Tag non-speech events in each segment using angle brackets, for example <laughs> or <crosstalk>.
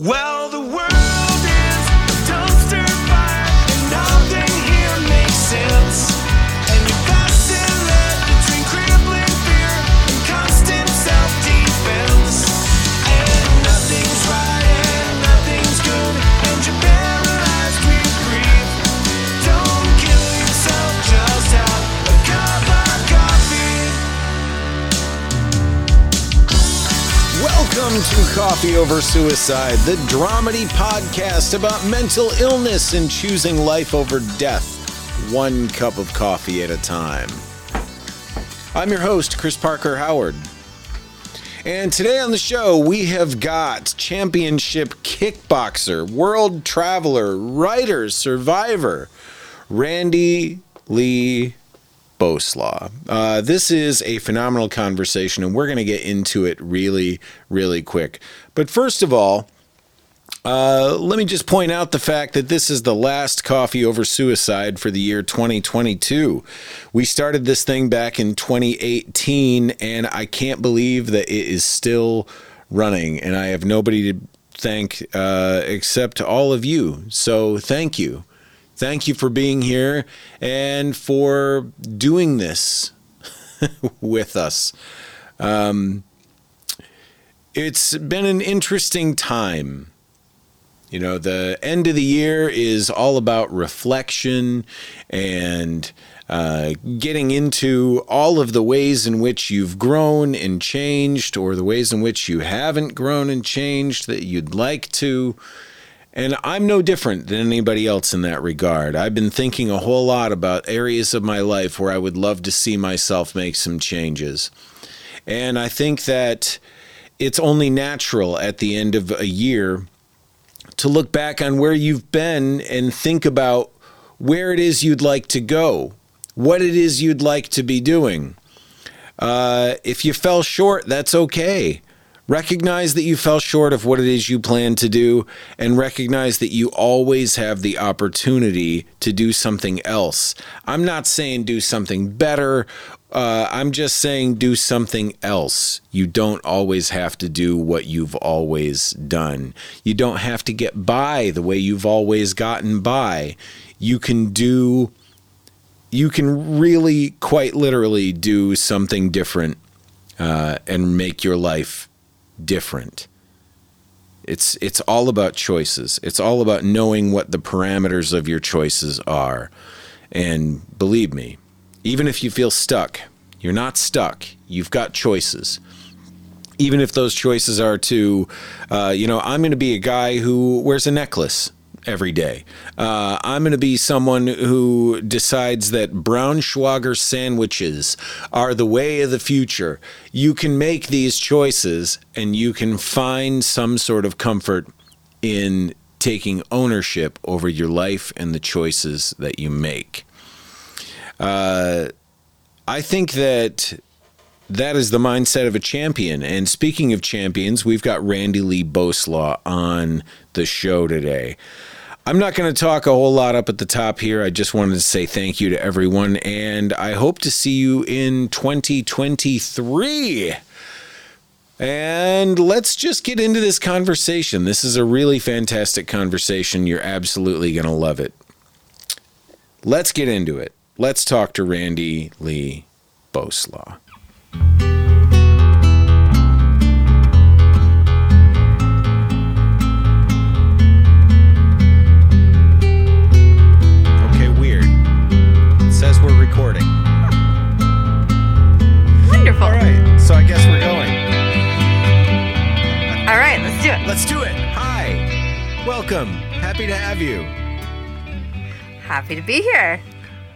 Well, the world Welcome to Coffee Over Suicide, the dramedy podcast about mental illness and choosing life over death, one cup of coffee at a time. I'm your host, Chris Parker Howard. And today on the show, we have got championship kickboxer, world traveler, writer, survivor, Randy Lee Boslaw. Uh, this is a phenomenal conversation, and we're going to get into it really, really quick. But first of all, uh, let me just point out the fact that this is the last Coffee Over Suicide for the year 2022. We started this thing back in 2018, and I can't believe that it is still running, and I have nobody to thank uh, except all of you. So thank you. Thank you for being here and for doing this <laughs> with us. Um, it's been an interesting time. You know, the end of the year is all about reflection and uh, getting into all of the ways in which you've grown and changed, or the ways in which you haven't grown and changed that you'd like to. And I'm no different than anybody else in that regard. I've been thinking a whole lot about areas of my life where I would love to see myself make some changes. And I think that it's only natural at the end of a year to look back on where you've been and think about where it is you'd like to go, what it is you'd like to be doing. Uh, if you fell short, that's okay. Recognize that you fell short of what it is you plan to do, and recognize that you always have the opportunity to do something else. I'm not saying do something better. Uh, I'm just saying do something else. You don't always have to do what you've always done. You don't have to get by the way you've always gotten by. You can do, you can really, quite literally, do something different uh, and make your life different. It's it's all about choices. It's all about knowing what the parameters of your choices are. And believe me, even if you feel stuck, you're not stuck. You've got choices. Even if those choices are to, uh, you know, I'm going to be a guy who wears a necklace every day. Uh, I'm going to be someone who decides that Braunschweiger sandwiches are the way of the future. You can make these choices and you can find some sort of comfort in taking ownership over your life and the choices that you make. Uh, I think that that is the mindset of a champion. And speaking of champions, we've got Randy Lee Boslaw on the show today. I'm not going to talk a whole lot up at the top here. I just wanted to say thank you to everyone, and I hope to see you in 2023. And let's just get into this conversation. This is a really fantastic conversation. You're absolutely going to love it. Let's get into it. Let's talk to Randy Lee Boslaw. Wonderful. All right, so I guess we're going. All right, let's do it. Let's do it. Hi. Welcome. Happy to have you. Happy to be here.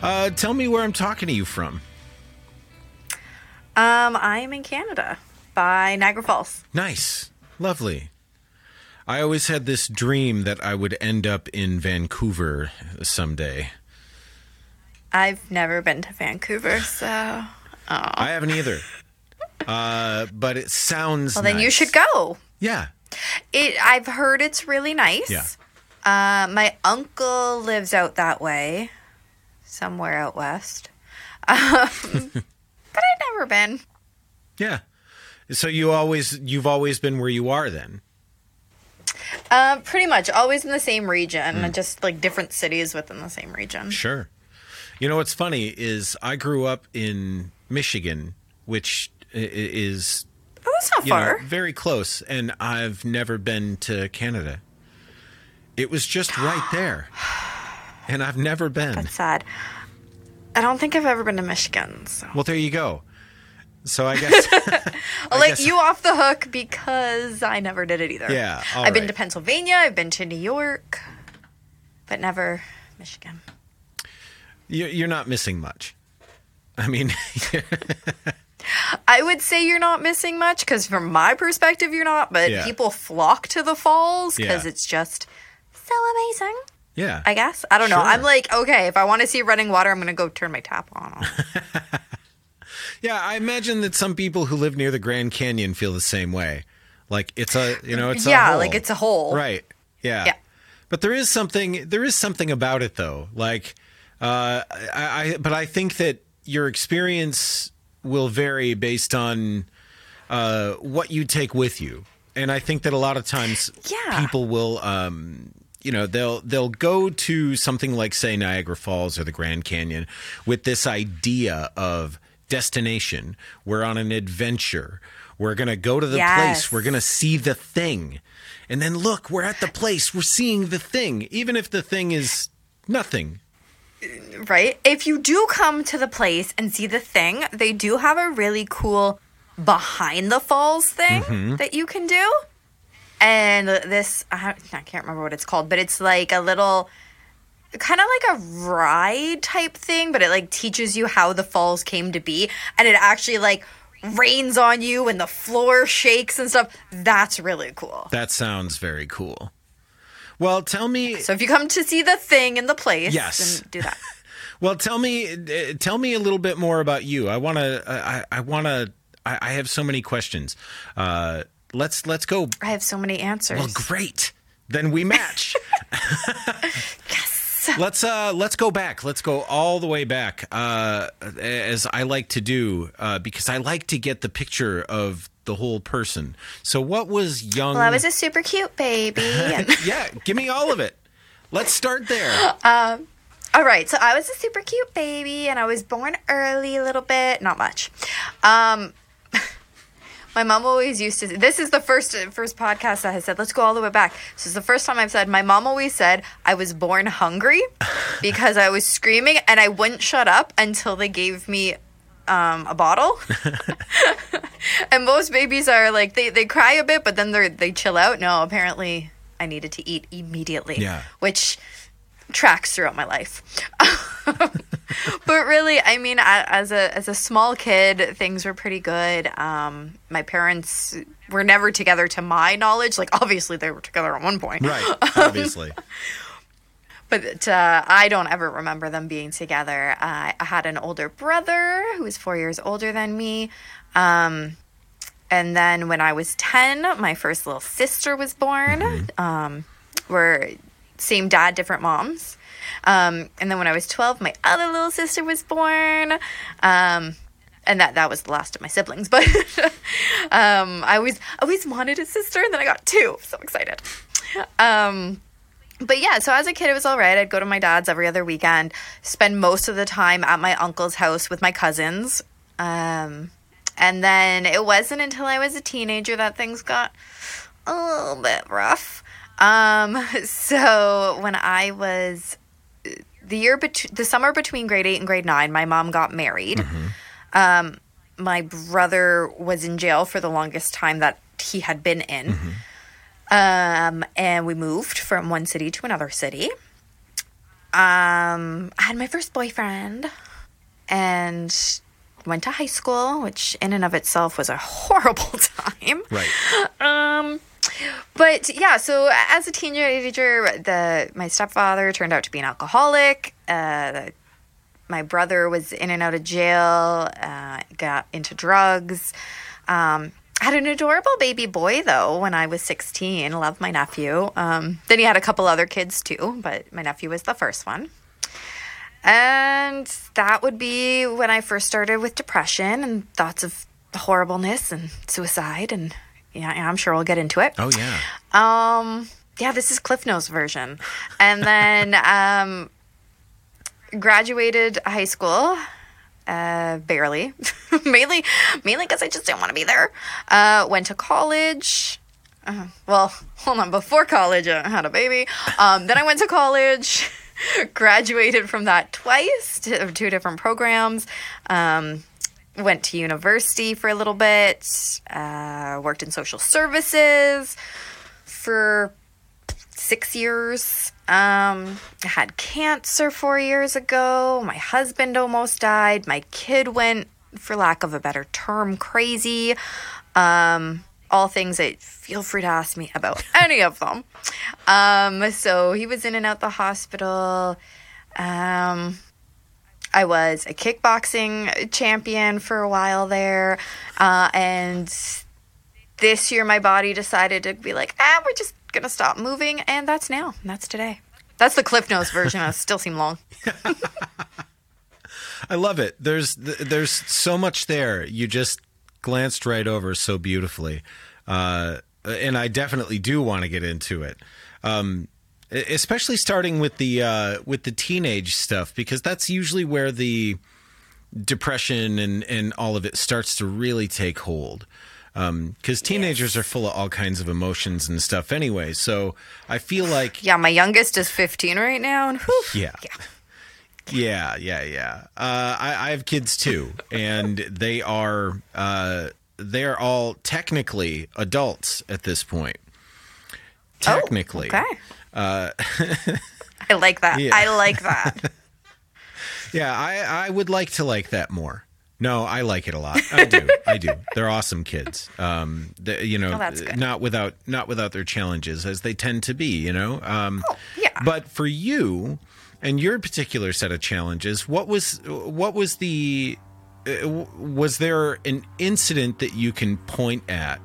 Uh, tell me where I'm talking to you from. Um, I am in Canada by Niagara Falls. Nice. Lovely. I always had this dream that I would end up in Vancouver someday. I've never been to Vancouver, so oh. I haven't either. Uh, but it sounds well, then you should go. Yeah. It. I've heard it's really nice. Yeah. Uh, my uncle lives out that way, somewhere out west. <laughs> Um, but I've never been. Yeah. So you always you've always been where you are then. Uh, pretty much always in the same region, Hmm. just like different cities within the same region. Sure. You know what's funny is I grew up in Michigan, which i- i- is Oh, that's not you know, far. very close, and I've never been to Canada. It was just right there, and I've never been. That's sad. I don't think I've ever been to Michigan. So. Well, there you go. So I <laughs> guess <laughs> I'll let guess- you off the hook because I never did it either. Yeah, I've been to Pennsylvania, I've been to New York, but never Michigan. you're not missing much. I mean, I would say you're not missing much because, from my perspective, you're not. But Yeah. people flock to the falls because Yeah. it's just so amazing. yeah. I guess I don't know. I'm like, okay, if I want to see running water, I'm gonna go turn my tap on. <laughs> Yeah, I imagine that some people who live near the Grand Canyon feel the same way. Like it's a, you know, it's a yeah, like it's a hole. Right. Yeah. Yeah. But there is something there is something about it though. Like uh I, I but I think that your experience will vary based on uh what you take with you. And I think that a lot of times Yeah. people will um you know they'll they'll go to something like say Niagara Falls or the Grand Canyon with this idea of destination. We're on an adventure. We're going to go to the Yes. place. We're going to see the thing. And then look, we're at the place. We're seeing the thing, even if the thing is nothing. Right? If you do come to the place and see the thing, they do have a really cool behind the falls thing Mm-hmm. that you can do. And this, I I can't remember what it's called, but it's like a little, kind of like a ride type thing, but it like teaches you how the falls came to be. And it actually like rains on you and the floor shakes and stuff. That's really cool. That sounds very cool. Well, tell me So if you come to see the thing in the place, Yes. then do that. <laughs> Well, tell me, uh, tell me a little bit more about you. I want to, I, I want to, I, I have so many questions. Uh, let's let's go. I have so many answers. Well, great. Then we match. <laughs> <laughs> yes. Let's uh let's go back. Let's go all the way back. Uh as I like to do uh because I like to get the picture of the whole person. So what was young Well, I was a super cute baby. <laughs> Yeah, give me all of it. Let's start there. All right, so I was a super cute baby, and I was born early a little bit, not much. Um, <laughs> my mom always used to. This is the first first podcast that has said, "Let's go all the way back." This is the first time I've said. My mom always said I was born hungry <laughs> because I was screaming and I wouldn't shut up until they gave me um, a bottle. <laughs> <laughs> and most babies are like they they cry a bit, but then they they chill out. No, apparently I needed to eat immediately. Yeah. which tracks throughout my life. <laughs> but really, I mean, a- as a as a small kid, things were pretty good. Um, my parents were never together, to my knowledge. Like, obviously, they were together at one point, Right, obviously. But uh, I don't ever remember them being together. I I had an older brother who was four years older than me. Um, and then when I was 10, my first little sister was born. Um, we're same dad, different moms. Um, and then when I was 12, my other little sister was born. Um, and that, that was the last of my siblings. But <laughs> um, I always, always wanted a sister, and then I got two. So excited. Um, but yeah, so as a kid, it was all right. I'd go to my dad's every other weekend, spend most of the time at my uncle's house with my cousins. Um, and then it wasn't until I was a teenager that things got a little bit rough. Um, <laughs> so when I was the year bet- the summer between grade eight and grade nine, my mom got married. Um, my brother was in jail for the longest time that he had been in. Um, and we moved from one city to another city. Um, I had my first boyfriend and went to high school, which in and of itself was a <laughs> horrible time. Right. Um, but yeah, so as a teenager, the my stepfather turned out to be an alcoholic. Uh, my brother was in and out of jail. Uh, got into drugs. Um, had an adorable baby boy though when I was sixteen. Loved my nephew. Um, then he had a couple other kids too, but my nephew was the first one. And that would be when I first started with depression and thoughts of horribleness and suicide and yeah, I'm sure we'll get into it. Oh yeah. Um, yeah, this is Cliff Notes version. And then <laughs> um, graduated high school, uh, barely, <laughs> mainly, mainly because I just didn't want to be there. Uh, went to college. Uh, well, <laughs> hold on. Before college, I had a baby. Um, then I went to college. <laughs> graduated from that twice to two different programs. Um, went to university for a little bit. Uh, worked in social services for six years. Um, I had cancer four years ago. My husband almost died. My kid went, for lack of a better term, crazy. Um, all things that feel free to ask me about <laughs> any of them. Um, so he was in and out the hospital. Um, I was a kickboxing champion for a while there. Uh, and this year my body decided to be like, ah, we're just gonna stop moving, and that's now. That's today. That's the Cliff Notes version. I still seem long. <laughs> I love it. There's there's so much there. You just glanced right over so beautifully, uh, and I definitely do want to get into it. Um, especially starting with the uh, with the teenage stuff because that's usually where the depression and and all of it starts to really take hold because teenagers are full of all kinds of emotions and stuff anyway so i feel like Yeah, my youngest is 15 right now, and whew, yeah yeah yeah yeah uh, I, I have kids too and they are uh, they're all technically adults at this point technically Oh, okay. <laughs> I like that. Yeah. I like that. <laughs> Yeah, I, I would like to like that more. No, I like it a lot. I do. <laughs> I do. They're awesome kids. Um, you know, Oh, not without not without their challenges as they tend to be. You know. Um, Oh, yeah. But for you and your particular set of challenges, what was what was the uh, was there an incident that you can point at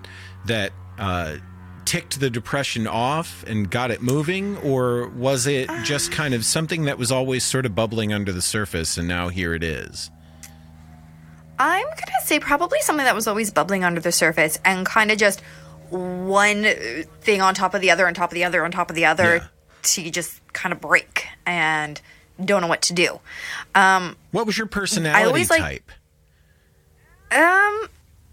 that uh, ticked the depression off and got it moving, or was it just kind of something that was always sort of bubbling under the surface and now here it is? I'm gonna say probably something that was always bubbling under the surface and kind of just one thing on top of the other, on top of the other, on top of the other, Yeah. to just kind of break and don't know what to do. Um, What was your personality always, like- type? um,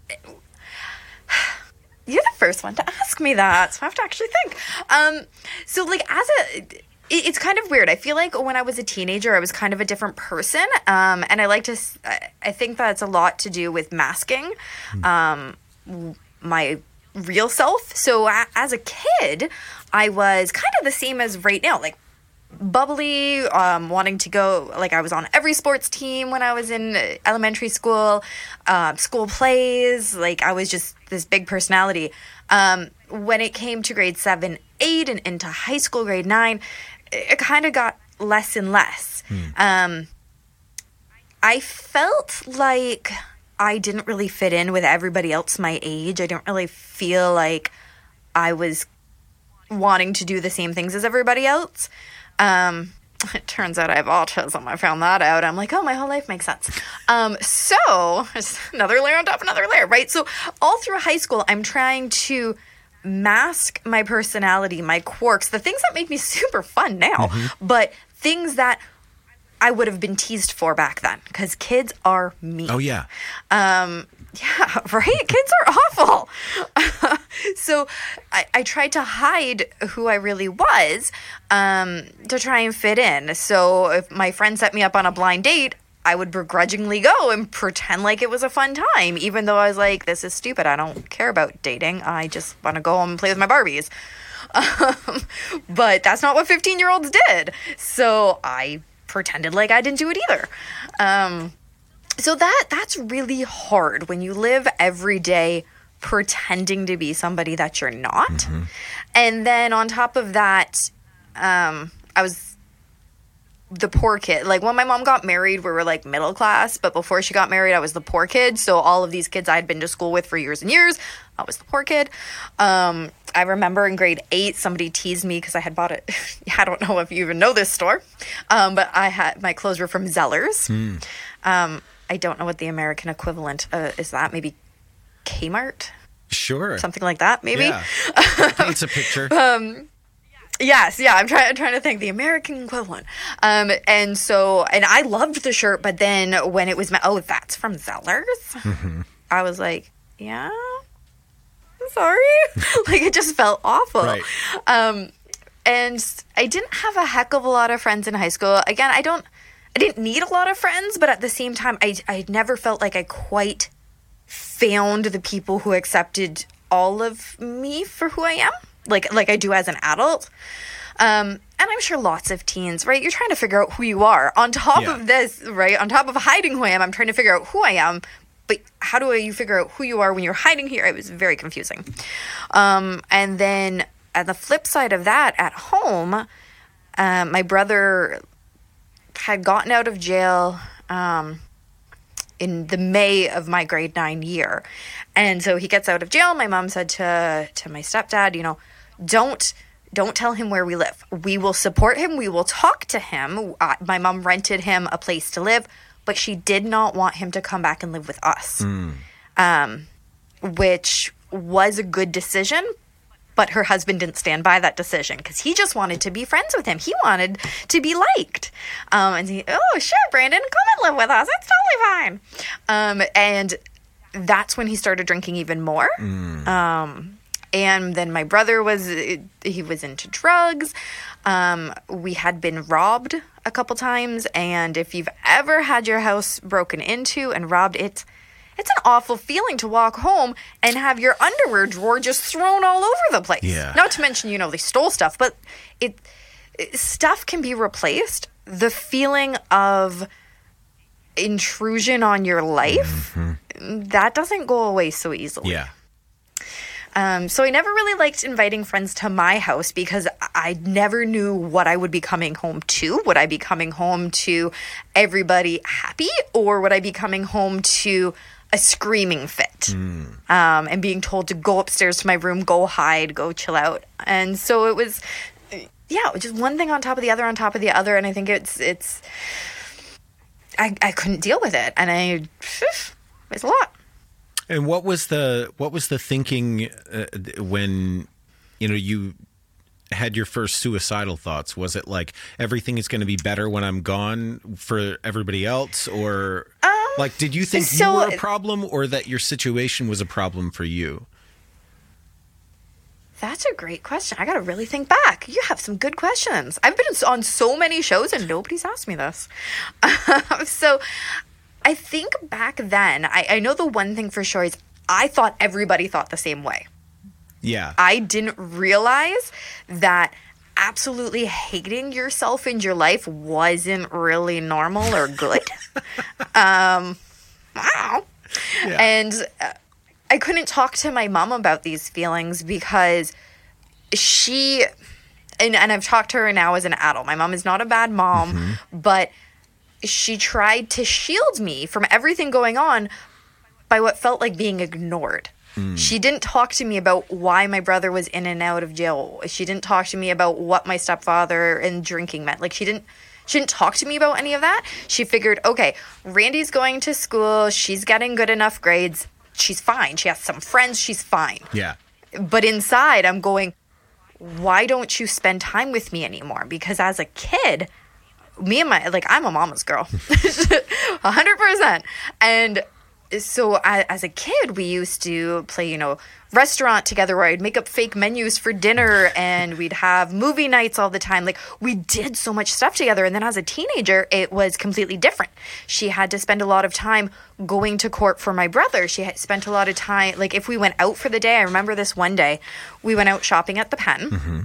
<sighs> you're the first one to ask me that, so I have to actually think. Um, so like as a, it's kind of weird. I feel like when I was a teenager, I was kind of a different person, um, and I like to. I- think that's a lot to do with masking, um, my real self. So as a kid, I was kind of the same as right now, like bubbly, um, wanting to go. Like I was on every sports team when I was in uh, elementary school, um, school plays. Like I was just this big personality. Um, when it came to grade seven, eight, and into high school, grade nine, it, kind of got less and less. Um, I felt like I didn't really fit in with everybody else my age. I didn't really feel like I was wanting to do the same things as everybody else. Um, <laughs> it turns out I have autism. I found that out. I'm like, oh, my whole life makes sense. Um, so <laughs> another layer on top, of another layer, right? So all through high school, I'm trying to mask my personality, my quirks, the things that make me <laughs> super fun now, but things that I would have been teased for back then because kids are mean. Oh yeah, Um, <laughs> yeah, right? Kids are awful. <laughs> so I, I tried to hide who I really was um, to try and fit in. So if my friend set me up on a blind date, I would begrudgingly go and pretend like it was a fun time, even though I was like, this is stupid. I don't care about dating. I just want to go home and play with my Barbies. <laughs> Um, but that's not what 15 year olds did. So I pretended like I didn't do it either. Um, so that that's really hard when you live every day pretending to be somebody that you're not. And then on top of that, um, I was the poor kid. Like when my mom got married, we were like middle class, but before she got married, I was the poor kid. So all of these kids I had been to school with for years and years, I was the poor kid. Um, I remember in grade eight, somebody teased me because I had bought it. <laughs> I don't know if you even know this store, um, but I had my clothes were from Zellers. Um, I don't know what the American equivalent uh, is. That maybe Kmart, sure. something like that. Maybe. Yeah, paints a picture. <laughs> Yes, yeah, I'm trying trying to think the American equivalent. Um, and so, and I loved the shirt, but then when it was, my oh, that's from Zellers. I was like, yeah, I'm sorry. <laughs> like it just felt awful. Right. Um, and I didn't have a heck of a lot of friends in high school. Again, I don't, I didn't need a lot of friends, but at the same time, I I never felt like I quite found the people who accepted all of me for who I am, like like I do as an adult. Um, and I'm sure lots of teens, right? You're trying to figure out who you are. On top Yeah. of this, right? On top of hiding who I am, I'm trying to figure out who I am. But how do you figure out who you are when you're hiding here? It was very confusing. Um, and then at the flip side of that, at home, uh, my brother had gotten out of jail. Um, in the May of my grade nine year. And so he gets out of jail. My mom said to to my stepdad, you know, don't don't tell him where we live. We will support him. We will talk to him. Uh, my mom rented him a place to live, but she did not want him to come back and live with us, um, which was a good decision. But her husband didn't stand by that decision because he just wanted to be friends with him. He wanted to be liked. Um, and he, oh, sure, Brandon, come and live with us. It's totally fine. Um, and that's when he started drinking even more. Um, and then my brother was, he was into drugs. Um, we had been robbed a couple times. And if you've ever had your house broken into and robbed, it it's an awful feeling to walk home and have your underwear drawer just thrown all over the place. Yeah. Not to mention, you know, they stole stuff, but it, it stuff can be replaced. The feeling of intrusion on your life that doesn't go away so easily. Yeah. Um, so I never really liked inviting friends to my house because I never knew what I would be coming home to. Would I be coming home to everybody happy, or would I be coming home to a screaming fit um, and being told to go upstairs to my room, go hide, go chill out? And so it was, yeah, just one thing on top of the other on top of the other, and I think it's it's. I, I couldn't deal with it, and I <sighs> it's a lot. And what was the what was the thinking uh, when you know you had your first suicidal thoughts? Was it like everything is going to be better when I'm gone for everybody else, or like did you think so- you were a problem, or that your situation was a problem for you? That's a great question. I got to really think back. You have some good questions. I've been on so many shows and nobody's asked me this. <laughs> so I think back then, I, I know the one thing for sure is I thought everybody thought the same way. Yeah, I didn't realize that absolutely hating yourself in your life wasn't really normal or good. <laughs> um, wow. Yeah. And uh, I couldn't talk to my mom about these feelings because she, and, and I've talked to her now as an adult. My mom is not a bad mom, but she tried to shield me from everything going on by what felt like being ignored. Hmm. She didn't talk to me about why my brother was in and out of jail. She didn't talk to me about what my stepfather and drinking meant. Like she didn't she didn't talk to me about any of that. She figured, okay, Randy's going to school, she's getting good enough grades. She's fine. She has some friends, she's fine. yeah, But inside I'm going, why don't you spend time with me anymore? Because as a kid, me and my like I'm a mama's girl, <laughs> a hundred percent. And so I, as a kid, we used to play, you know, restaurant together where I'd make up fake menus for dinner and we'd have movie nights all the time. Like we did so much stuff together. And then as a teenager, it was completely different. She had to spend a lot of time going to court for my brother. She had spent a lot of time, like if we went out for the day, I remember this one day, we went out shopping at the pen. Mm-hmm.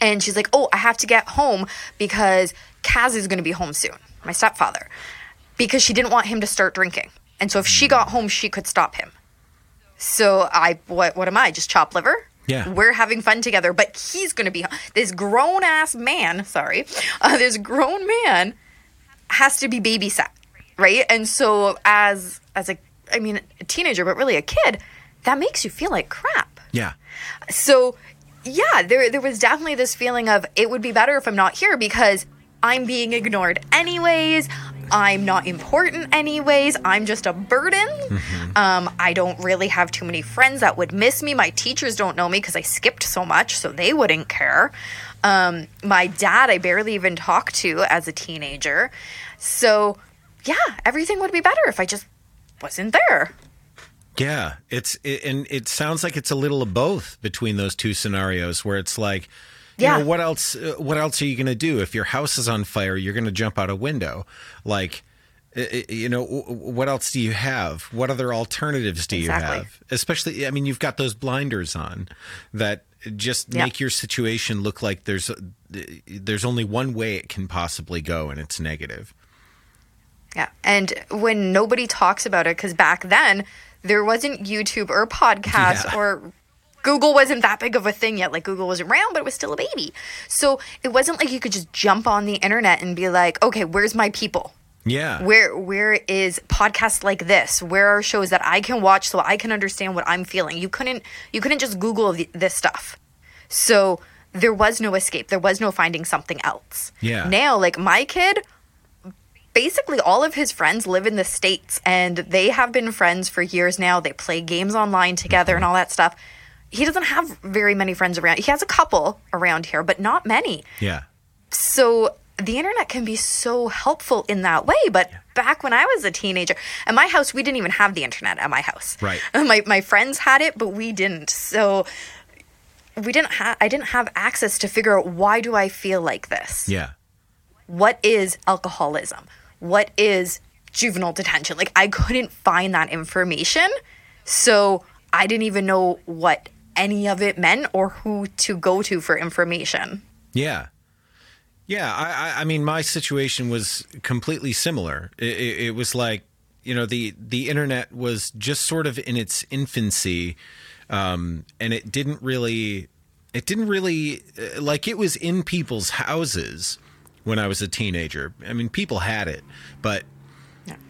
And she's like, Oh, I have to get home because Kaz is going to be home soon, my stepfather, because she didn't want him to start drinking. And so if she got home, she could stop him. So I, what, what am I? Just chop liver? Yeah. We're having fun together, but he's going to be this grown ass man. Sorry, uh, this grown man has to be babysat, right? And so as as a, I mean, a teenager, but really a kid, that makes you feel like crap. yeah, So, yeah, there there was definitely this feeling of it would be better if I'm not here because I'm being ignored anyways. I'm not important anyways. I'm just a burden. Mm-hmm. Um, I don't really have too many friends that would miss me. My teachers don't know me because I skipped so much, so they wouldn't care. Um, my dad, I barely even talked to as a teenager. So, yeah, everything would be better if I just wasn't there. Yeah, it's it, and it sounds like it's a little of both between those two scenarios where it's like Yeah. know what else uh, what else are you going to do if your house is on fire you're going to jump out a window like you know what else do you have what other alternatives do you have especially i mean you've got those blinders on that just make your situation look like there's there's only one way it can possibly go and it's negative Yeah. And when nobody talks about it, because back then there wasn't YouTube or podcasts Yeah. or Google wasn't that big of a thing yet. Like Google was around, but it was still a baby. So it wasn't like you could just jump on the internet and be like, okay, where's my people? yeah Where where is podcasts like this? Where are shows that I can watch so I can understand what I'm feeling? You couldn't you couldn't just Google th- this stuff. So there was no escape. There was no finding something else. Yeah. Now, like my kid, basically all of his friends live in the states, and they have been friends for years now. They play games online together and all that stuff. He doesn't have very many friends around. He has a couple around here, but not many. Yeah. So the internet can be so helpful in that way but back when i was a teenager at my house we didn't even have the internet at my house. Right. <laughs> my, my friends had it but we didn't. So we didn't have i didn't have access to figure out why do i feel like this? Yeah. What is alcoholism? What is juvenile detention? Like i couldn't find that information so i didn't even know what any of it meant or who to go to for information Yeah. Yeah, I, I, I mean, my situation was completely similar. It, it, it was like, you know, the the internet was just sort of in its infancy, um, and it didn't really, it didn't really, uh, like, it was in people's houses when I was a teenager. I mean, people had it, but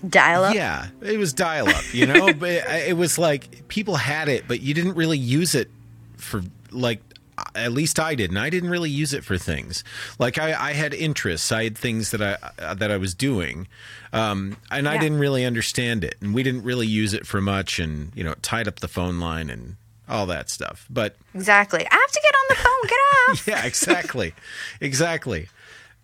dial up yeah, it was dial up, you know. <laughs> but it, it was like people had it, but you didn't really use it for like. At least I did, and I didn't really use it for things. Like I, I had interests, I had things that I uh, that I was doing, um, and I didn't really understand it, and we didn't really use it for much, and you know, it tied up the phone line and all that stuff. But Exactly. I have to get on the phone. Get <laughs> off. yeah, exactly, exactly.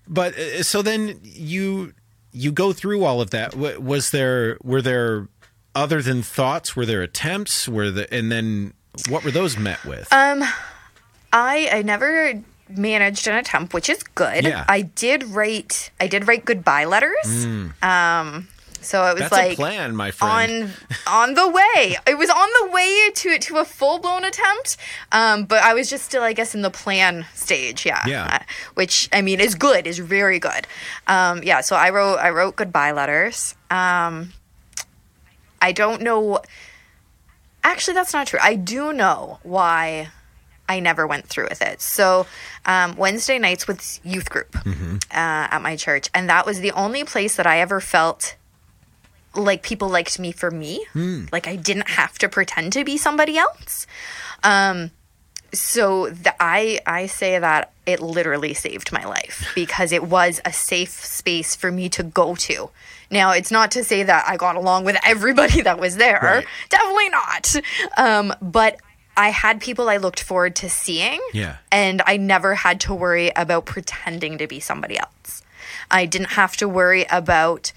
But uh, so then you you go through all of that. Was there were there other than thoughts? Were there attempts? Were the and then what were those met with? Um, I I never managed an attempt, which is good. Yeah. I did write I did write goodbye letters. Um, so it was Mm. That's like a plan, my friend. on on the way. It was on the way to to a full blown attempt. Um, but I was just still, I guess, in the plan stage. Yeah. Yeah. Uh, which I mean is good, is very good. Um, yeah. So I wrote I wrote goodbye letters. Um, I don't know. Actually, that's not true. I do know why I never went through with it. So, um, Wednesday nights with youth group uh, at my church, and that was the only place that I ever felt like people liked me for me. Like I didn't have to pretend to be somebody else. Um, so the, I I say that it literally saved my life because it was a safe space for me to go to. Now it's not to say that I got along with everybody <laughs> that was there. Right. Definitely not. Um, but I had people I looked forward to seeing. Yeah. And I never had to worry about pretending to be somebody else. I didn't have to worry about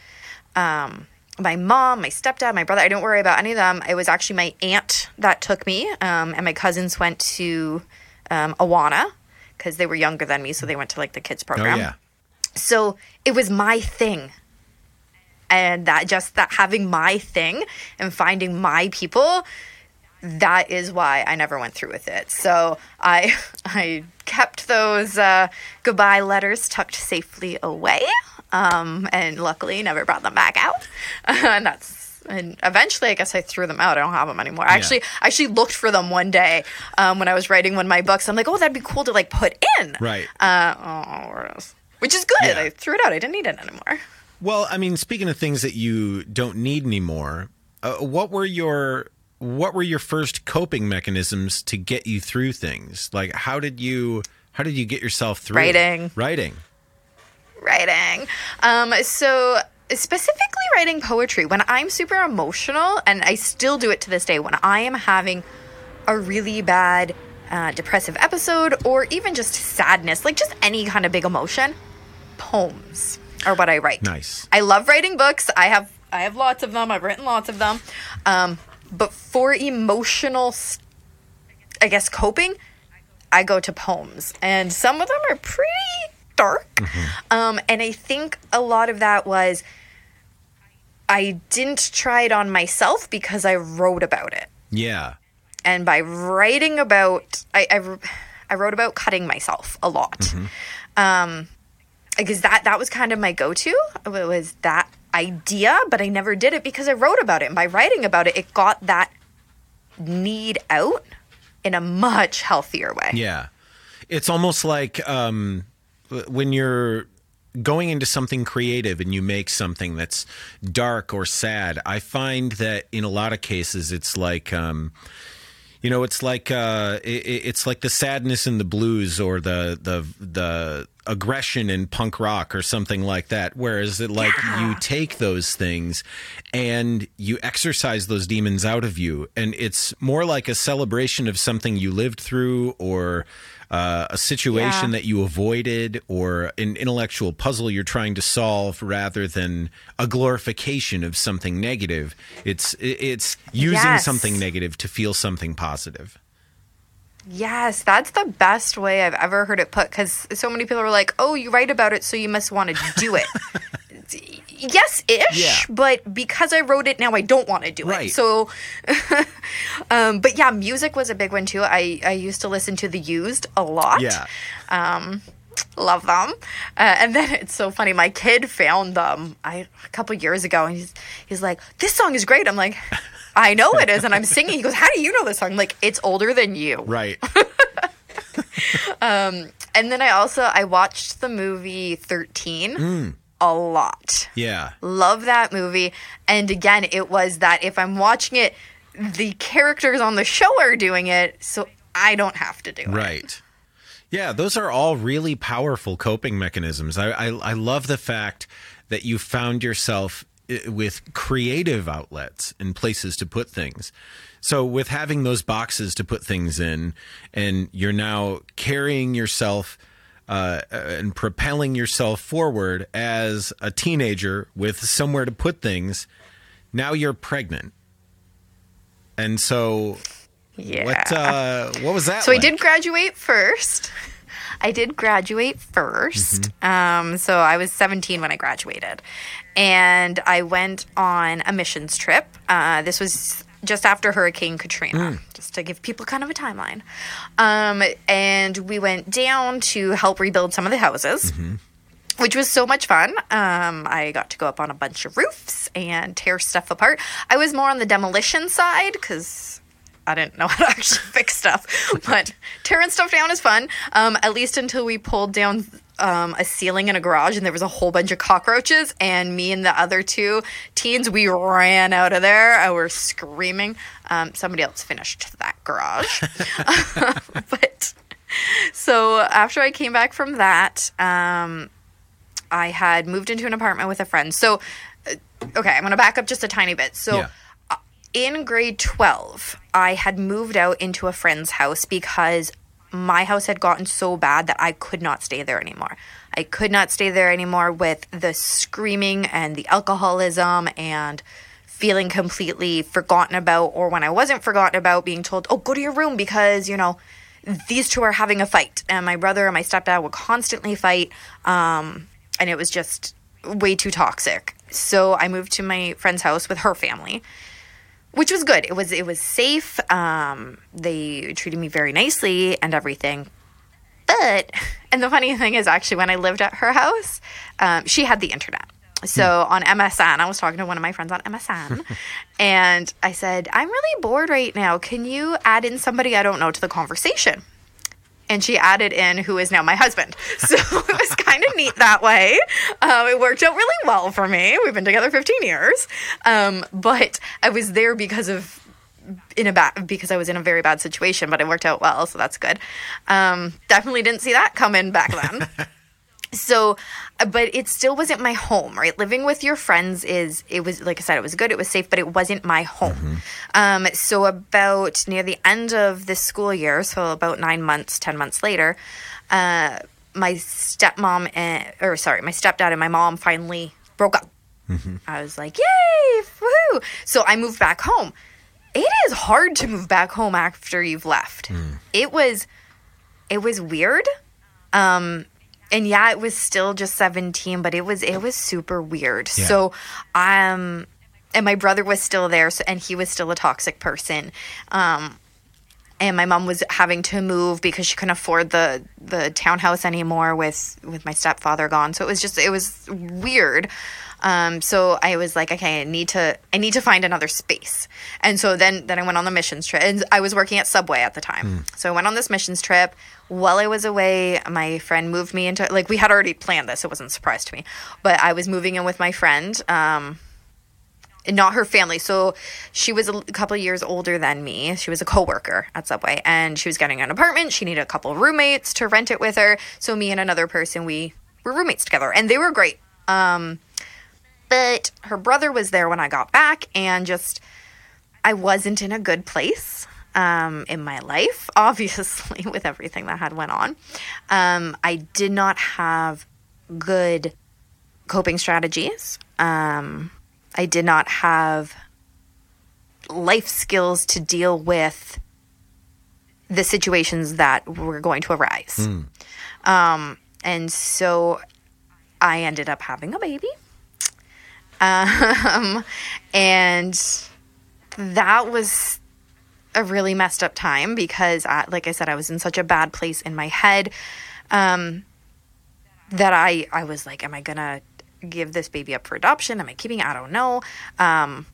um, my mom, my stepdad, my brother. I don't worry about any of them. It was actually my aunt that took me, um, and my cousins went to um, Awana because they were younger than me, so they went to like the kids oh program. yeah, So it was my thing. And that just that having my thing and finding my people, that is why I never went through with it. So I <laughs> I kept those uh, goodbye letters tucked safely away, um, and luckily never brought them back out. <laughs> and that's and eventually, I guess I threw them out. I don't have them anymore. I actually I actually looked for them one day um, when I was writing one of my books. I'm like, oh, that'd be cool to like put in. right. Uh, oh, where else? Which is good. Yeah. I threw it out. I didn't need it anymore. Well, I mean, speaking of things that you don't need anymore, uh, what were your what were your first coping mechanisms to get you through things? Like, how did you how did you get yourself through? Writing. Writing. Writing. Um, so specifically writing poetry when I'm super emotional, and I still do it to this day, when I am having a really bad uh, depressive episode or even just sadness, like just any kind of big emotion, poems are what I write. Nice. I love writing books. I have I have lots of them. I've written lots of them. Um, but for emotional, i guess coping, I go to poems, and some of them are pretty dark. Um, and I think a lot of that was I didn't try it on myself because I wrote about it Yeah. and by writing about I, I, I wrote about cutting myself a lot um because that that was kind of my go-to it was that idea but i never did it because i wrote about it and by writing about it it got that need out in a much healthier way Yeah. It's almost like um, when you're going into something creative and you make something that's dark or sad. I find that in a lot of cases, it's like. Um, you know, it's like uh, it, it's like the sadness in the blues or the the the aggression in punk rock or something like that. Whereas it like you take those things and you exercise those demons out of you, and it's more like a celebration of something you lived through or uh, a situation Yeah. that you avoided or an intellectual puzzle you're trying to solve rather than a glorification of something negative. It's it's using Yes. something negative to feel something positive. yes that's the best way i've ever heard it put because so many people are like oh you write about it so you must want to do it <laughs> yes ish Yeah. but because i wrote it now i don't want to do Right. it so <laughs> um but yeah music was a big one too. I i used to listen to the used a lot. Yeah. um love them. Uh, and then <laughs> it's so funny my kid found them I, a couple years ago and he's he's like this song is great. I'm like i know it is and i'm singing. He goes how do you know this song? I'm like it's older than you. Right. <laughs> and then i also i watched the movie 13 a lot Yeah. love that movie and again it was that if i'm watching it the characters on the show are doing it so i don't have to do it Right. Yeah, those are all really powerful coping mechanisms. I, I, I love the fact that you found yourself eh, with creative outlets and places to put things. So, with having those boxes to put things in, and you're now carrying yourself uh, and propelling yourself forward as a teenager with somewhere to put things, now you're pregnant. And so, yeah what uh, what was that? So I did graduate first. <laughs> I did graduate 1st Um, so I was 17 when I graduated. And I went on a missions trip. Uh, this was just after Hurricane Katrina, just to give people kind of a timeline. Um, and we went down to help rebuild some of the houses. Which was so much fun. Um, I got to go up on a bunch of roofs and tear stuff apart. I was more on the demolition side because I didn't know <laughs> how to actually fix stuff, <laughs> but tearing stuff down is fun. Um, at least until we pulled down um, a ceiling in a garage and there was a whole bunch of cockroaches, and me and the other two teens we ran out of there. I were screaming. Um, somebody else finished that garage, <laughs> <laughs> but so after I came back from that, um, I had moved into an apartment with a friend. So, uh, okay, I'm going to back up just a tiny bit. So, Yeah. uh, in grade 12, I had moved out into a friend's house because my house had gotten so bad that I could not stay there anymore. I could not stay there anymore with the screaming and the alcoholism and feeling completely forgotten about, or when I wasn't forgotten about, being told, oh, go to your room because, you know, these two are having a fight. And my brother and my stepdad would constantly fight. Um, and it was just way too toxic. So I moved to my friend's house with her family, which was good. It was it was safe. Um, they treated me very nicely and everything. But <laughs> and the funny thing is, actually, when I lived at her house, um, she had the internet. So on MSN, I was talking to one of my friends on MSN, <laughs> and I said, "I'm really bored right now. Can you add in somebody I don't know to the conversation?" And she added in who is now my husband. <laughs> So it was kind of neat that way. Um, it worked out really well for me. We've been together 15 years, um, but I was there because of in a bad because I was in a very bad situation, but it worked out well, so that's good. Um, definitely didn't see that coming back then. <laughs> so uh, but it still wasn't my home right? Living with your friends is it was like i said it was good it was safe but it wasn't my home. Um, so about near the end of this school year so about nine months ten months later uh, my stepmom and or sorry my stepdad and my mom finally broke up. I was like yay woo so i moved back home. It is hard to move back home after you've left. It was it was weird. Um and yeah it was still just 17 but it was it was super weird. Yeah. so um and my brother was still there so, and he was still a toxic person. Um and my mom was having to move because she couldn't afford the the townhouse anymore with with my stepfather gone. So it was just it was weird um, so I was like, okay, I need to, I need to find another space. And so then, then I went on the missions trip. And I was working at Subway at the time, so I went on this missions trip. While I was away, my friend moved me into, like, we had already planned this. It wasn't a surprise to me, but I was moving in with my friend. Um, not her family. So she was a couple of years older than me. She was a coworker at Subway and she was getting an apartment. She needed a couple of roommates to rent it with her. So me and another person, we were roommates together and they were great. Um, but her brother was there when I got back and just I wasn't in a good place um, in my life, <laughs> obviously with everything that had went on. Um, I did not have good coping strategies. Um, I did not have life skills to deal with the situations that were going to arise. Um, and so I ended up having a baby. Um, and that was a really messed up time because, I, like I said, I was in such a bad place in my head um, that I, I was like, am I going to give this baby up for adoption? Am I keeping it? I don't know. Um,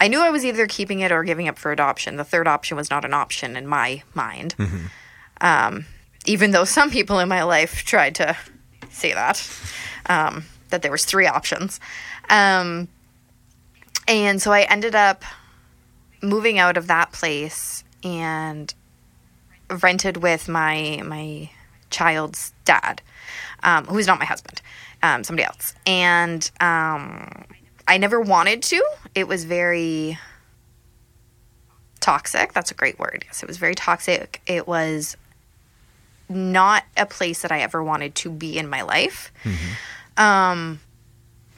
I knew I was either keeping it or giving up for adoption. The third option was not an option in my mind. Um, even though some people in my life tried to say that, um, that there was three options. Um, and so I ended up moving out of that place and rented with my my child's dad, um, who is not my husband, um, somebody else. And um, I never wanted to. It was very toxic. That's a great word. Yes, it was very toxic. It was not a place that I ever wanted to be in my life. Um,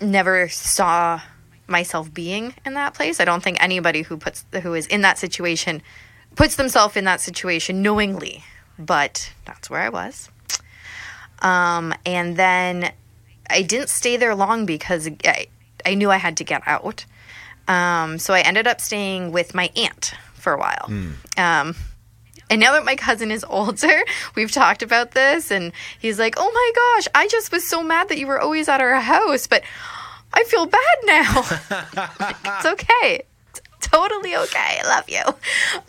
never saw myself being in that place. I don't think anybody who puts who is in that situation puts themselves in that situation knowingly, but that's where I was. Um, and then I didn't stay there long because I, I knew I had to get out. Um, so I ended up staying with my aunt for a while. Um, and now that my cousin is <laughs> older, we've talked about this, and he's like, "Oh my gosh, I just was so mad that you were always at our house, but I feel bad now. <laughs> it's <laughs> okay, totally okay. I love you."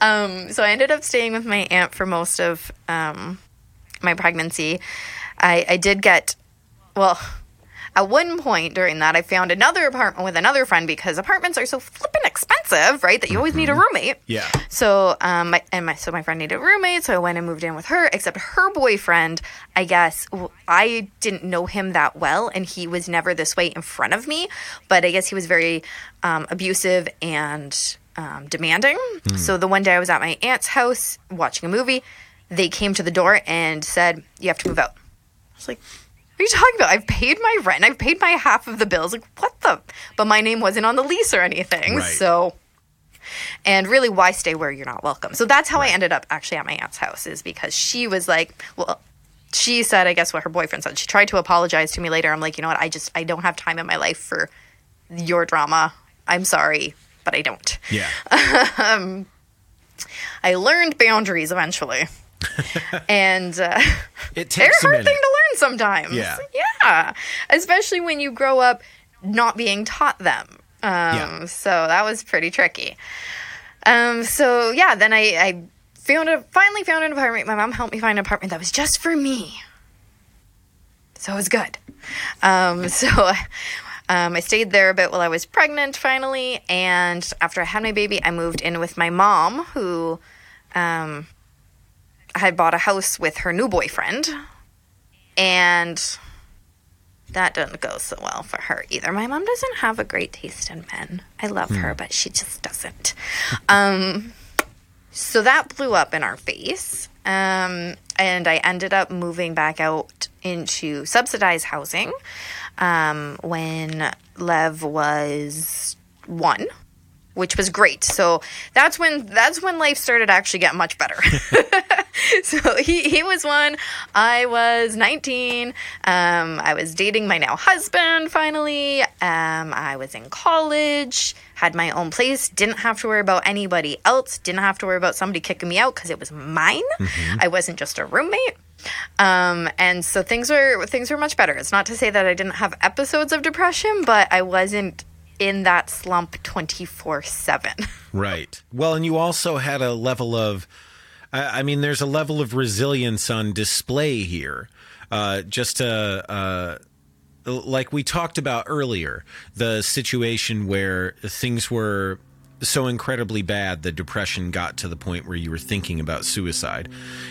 Um, so I ended up staying with my aunt for most of um, my pregnancy. I, I did get, well, at one point during that, I found another apartment with another friend because apartments are so flippin' expensive, right? That you always need a roommate. Yeah. So, um, my, and my so my friend needed a roommate, so I went and moved in with her. Except her boyfriend, I guess I didn't know him that well, and he was never this way in front of me. But I guess he was very um, abusive and um, demanding. So the one day I was at my aunt's house watching a movie, they came to the door and said, "You have to move out." I was like, are you talking about? I've paid my rent. I've paid my half of the bills. Like, what the? But my name wasn't on the lease or anything. Right. So, and really, why stay where you're not welcome? So that's how I ended up actually at my aunt's house, is because she was like, well, she said, I guess what her boyfriend said. She tried to apologize to me later. I'm like, you know what? I just, I don't have time in my life for your drama. I'm sorry, but I don't. Yeah. <laughs> Um, I learned boundaries eventually. <laughs> and uh, It they're takes a a hard minute. thing to learn sometimes. Yeah. Yeah. Especially when you grow up not being taught them. Um, Yeah. So that was pretty tricky. Um, so yeah, then I, I found a finally found an apartment. My mom helped me find an apartment that was just for me. So it was good. Um, so <laughs> um, I stayed there a bit while I was pregnant finally, and after I had my baby, I moved in with my mom, who um, had bought a house with her new boyfriend, and that didn't go so well for her either. My mom doesn't have a great taste in men. I love her, but she just doesn't. <laughs> Um, so that blew up in our face. Um, and I ended up moving back out into subsidized housing um, when Lev was one, which was great. So that's when that's when life started actually get much better. <laughs> so he, he was one. I was 19. Um, I was dating my now husband finally. Um, I was in college, had my own place, didn't have to worry about anybody else, didn't have to worry about somebody kicking me out because it was mine. I wasn't just a roommate. Um, and so things were things were much better. It's not to say that I didn't have episodes of depression, but I wasn't in that slump 24 7. <laughs> Right. Well, and you also had a level of, I I mean, there's a level of resilience on display here. Uh, just uh, uh, like we talked about earlier, the situation where things were so incredibly bad, the depression got to the point where you were thinking about suicide.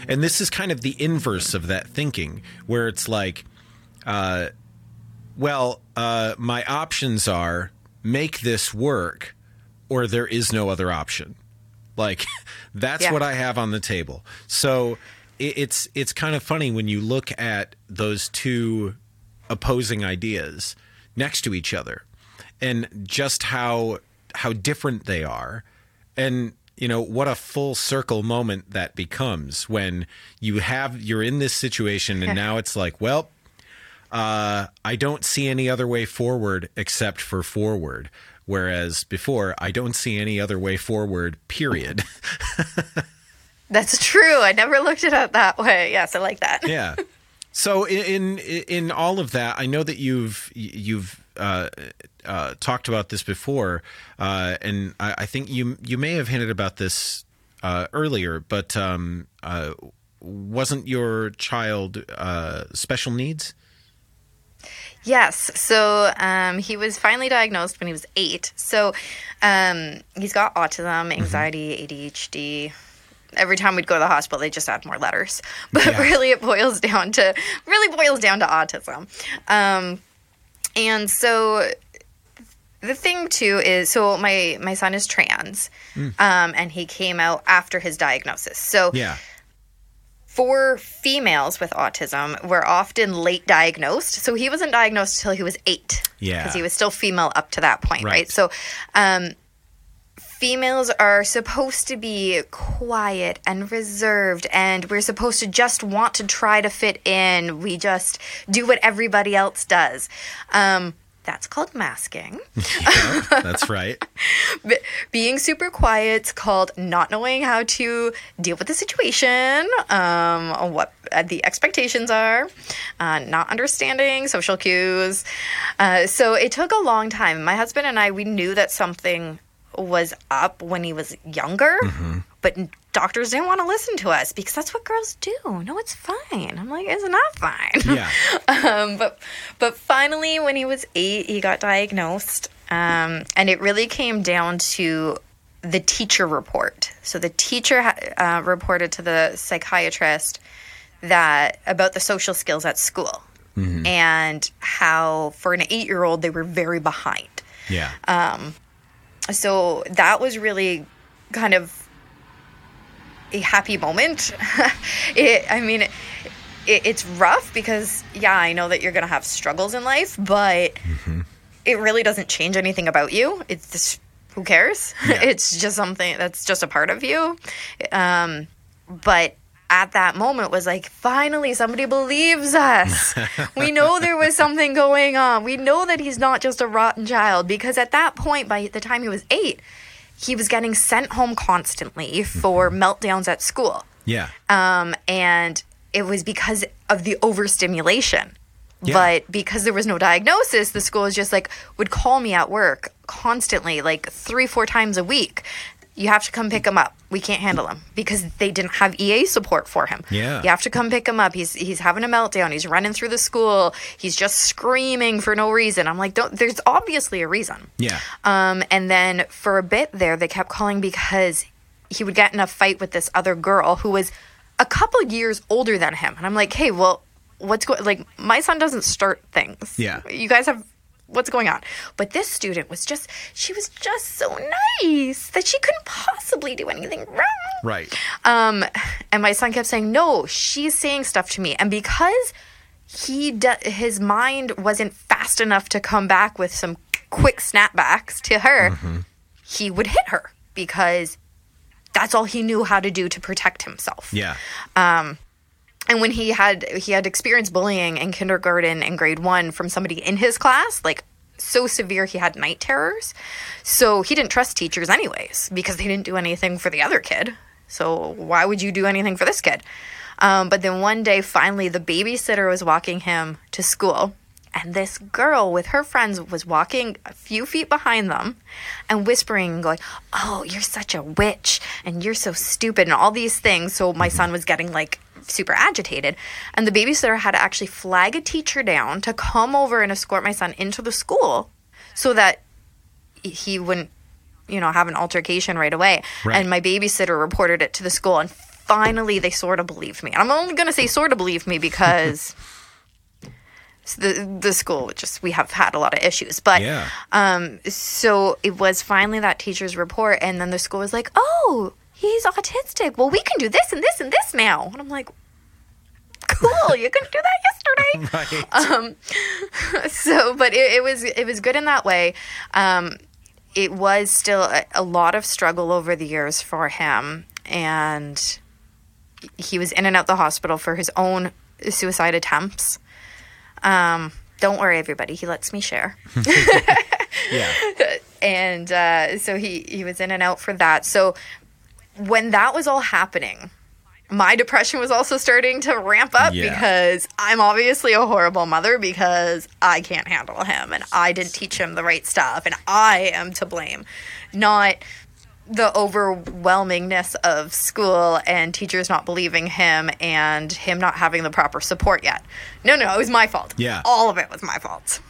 And this is kind of the inverse of that thinking, where it's like, uh, well, uh, my options are make this work or there is no other option. Like <laughs> that's Yeah. what I have on the table. So it, it's it's kind of funny when you look at those two opposing ideas next to each other and just how how different they are and you know what a full circle moment that becomes when you have you're in this situation and <laughs> now it's like well uh, I don't see any other way forward except for forward. Whereas before, I don't see any other way forward, period. <laughs> That's true. I never looked at it that way. Yes, I like that. yeah. So in, in in all of that, I know that you've you've uh, uh, talked about this before, uh, and I, I think you you may have hinted about this uh, earlier, but um, uh, wasn't your child uh, special needs? Yes. So um, he was finally diagnosed when he was eight. So um, he's got autism, anxiety, ADHD. Every time we'd go to the hospital, they just add more letters. <laughs> But Yeah. really, it boils down to really boils down to autism. Um, and so the thing too is, so my my son is trans, um, and he came out after his diagnosis. So Yeah. For females with autism were often late diagnosed. So he wasn't diagnosed until he was eight. Yeah. Because he was still female up to that point, right? Right. So um, females are supposed to be quiet and reserved, and we're supposed to just want to try to fit in. We just do what everybody else does. Um, that's called masking. <laughs> Yeah, that's right. <laughs> Being super quiet's called not knowing how to deal with the situation, um, what uh, the expectations are, uh, not understanding social cues. Uh, so it took a long time. My husband and I, we knew that something was up when he was younger, but doctors didn't want to listen to us because that's what girls do. No, it's fine. I'm like, it's not fine. Yeah. <laughs> um, but but finally, when he was eight, he got diagnosed, um, and it really came down to the teacher report. So the teacher uh, reported to the psychiatrist that about the social skills at school and how for an eight-year-old they were very behind. Yeah. Um, So that was really kind of a happy moment. <laughs> it, I mean, it, it's rough because, yeah, I know that you're going to have struggles in life, but it really doesn't change anything about you. It's just, who cares? <laughs> Yeah. it's just something that's just a part of you. Um, but at that moment was like finally somebody believes us <laughs> we know there was something going on we know that he's not just a rotten child because at that point by the time he was eight he was getting sent home constantly for meltdowns at school yeah. um, and it was because of the overstimulation. Yeah. But because there was no diagnosis, the school was just like would call me at work constantly, like three, four times a week. You have to come pick him up. We can't handle him because they didn't have EA support for him. Yeah. you have to come pick him up. He's he's having a meltdown. He's running through the school. He's just screaming for no reason. I'm like, don't. There's obviously a reason. Yeah. Um, and then for a bit there, they kept calling because he would get in a fight with this other girl who was a couple years older than him. And I'm like, hey, well, what's going like my son doesn't start things. Yeah. You guys have what's going on? But this student was just she was just so nice that she couldn't possibly do anything wrong. Right. Um, and my son kept saying, "No, she's saying stuff to me," and because he d- his mind wasn't fast enough to come back with some quick snapbacks to her, Mm-hmm. he would hit her because that's all he knew how to do to protect himself. Yeah. And when he had he had experienced bullying in kindergarten and grade one from somebody in his class, like so severe he had night terrors. So he didn't trust teachers anyways because they didn't do anything for the other kid. So why would you do anything for this kid? Um, but then one day, finally, the babysitter was walking him to school, and this girl with her friends was walking a few feet behind them and whispering and going, Oh, you're such a witch and you're so stupid and all these things. So my son was getting like super agitated. And the babysitter had to actually flag a teacher down to come over and escort my son into the school so that he wouldn't, you know, have an altercation right away. Right. And my babysitter reported it to the school and finally they sort of believed me. And I'm only going to say sort of believed me because <laughs> the the school just we have had a lot of issues. But Yeah. um so it was finally that teacher's report and then the school was like, "Oh, he's autistic. Well, we can do this and this and this now." And I'm like, "Cool, you couldn't do that yesterday." <laughs> Right. um <laughs> so but it, it was it was good in that way um it was still a, a lot of struggle over the years for him and he was in and out the hospital for his own suicide attempts um don't worry everybody he lets me share <laughs> yeah. and uh, so he he was in and out for that. So when that was all happening, my depression was also starting to ramp up Yeah. because I'm obviously a horrible mother because I can't handle him and I didn't teach him the right stuff and I am to blame, not the overwhelmingness of school and teachers not believing him and him not having the proper support yet. No, no, it was my fault. Yeah. All of it was my fault.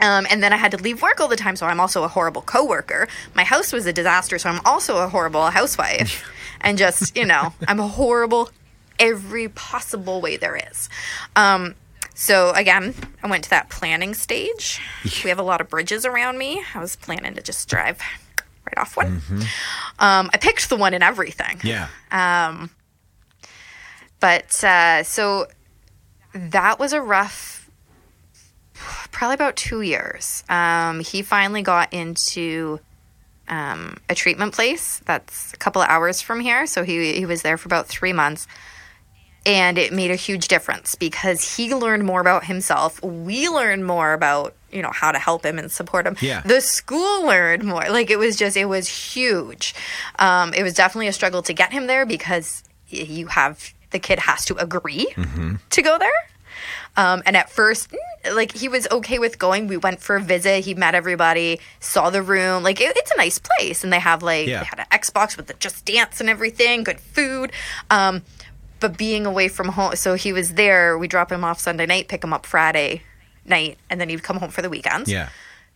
Um, and then I had to leave work all the time, so I'm also a horrible coworker. My house was a disaster, so I'm also a horrible housewife. <laughs> and just, you know, I'm a horrible every possible way there is. Um, so again, I went to that planning stage. We have a lot of bridges around me. I was planning to just drive right off one. Um, I picked the one and everything. Yeah. Um, but uh, so that was a rough, probably about two years. Um, he finally got into um, a treatment place that's a couple of hours from here. So he, he was there for about three months. And it made a huge difference because he learned more about himself. We learned more about, you know, how to help him and support him. Yeah. The school learned more. Like it was just, it was huge. Um, it was definitely a struggle to get him there because you have, the kid has to agree to go there. Um, and at first, mm, like he was okay with going. We went for a visit. He met everybody, saw the room. Like it, it's a nice place, and they have like Yeah. they had an Xbox with the Just Dance and everything, good food. Um, but being away from home, so he was there. We drop him off Sunday night, pick him up Friday night, and then he'd come home for the weekends Yeah.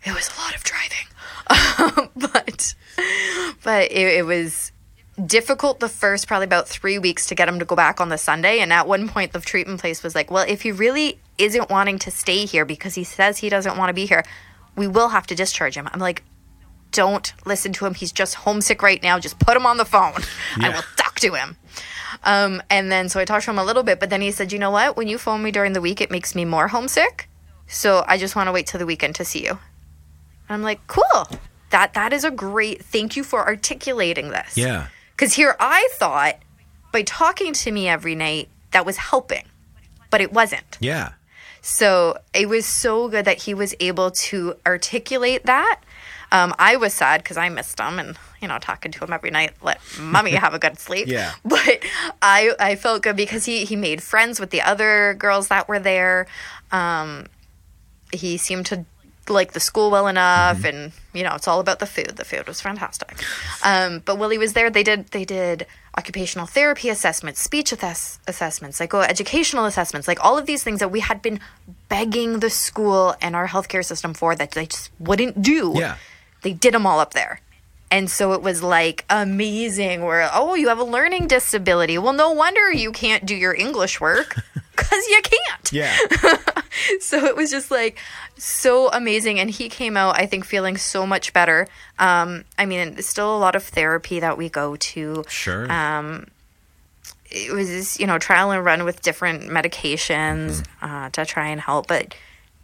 it was a lot of driving <laughs> but but it, it was difficult the first probably about three weeks to get him to go back on the sunday. And at one point the treatment place was like well if he really isn't wanting to stay here because he says he doesn't want to be here we will have to discharge him. I'm like don't listen to him. He's just homesick right now. Just put him on the phone. <laughs> I will talk to him. Um, and then so i talked to him a little bit but then he said you know what? When you phone me during the week it makes me more homesick. So i just want to wait till the weekend to see you. I'm like, cool. That that is a great. Thank you for articulating this. Yeah. Because here I thought by talking to me every night that was helping, but it wasn't. Yeah. So it was so good that he was able to articulate that. Um, I was sad because I missed him and you know talking to him every night, let mommy have a good sleep. Yeah. <laughs> But I I felt good because he he made friends with the other girls that were there. Um, he seemed to like the school well enough and you know it's all about the food the food was fantastic um, but while he was there they did they did occupational therapy assessments speech assess- assessments psychoeducational assessments like all of these things that we had been begging the school and our healthcare system for that they just wouldn't do Yeah. they did them all up there And so it was like amazing where, oh, you have a learning disability. Well, no wonder you can't do your English work <laughs> because you can't. Yeah. <laughs> So it was just like so amazing. And he came out, I think, feeling so much better. Um, I mean, there's still a lot of therapy that we go to. Sure. Um, it was, you know, trial and run with different medications Mm-hmm. uh, to try and help. But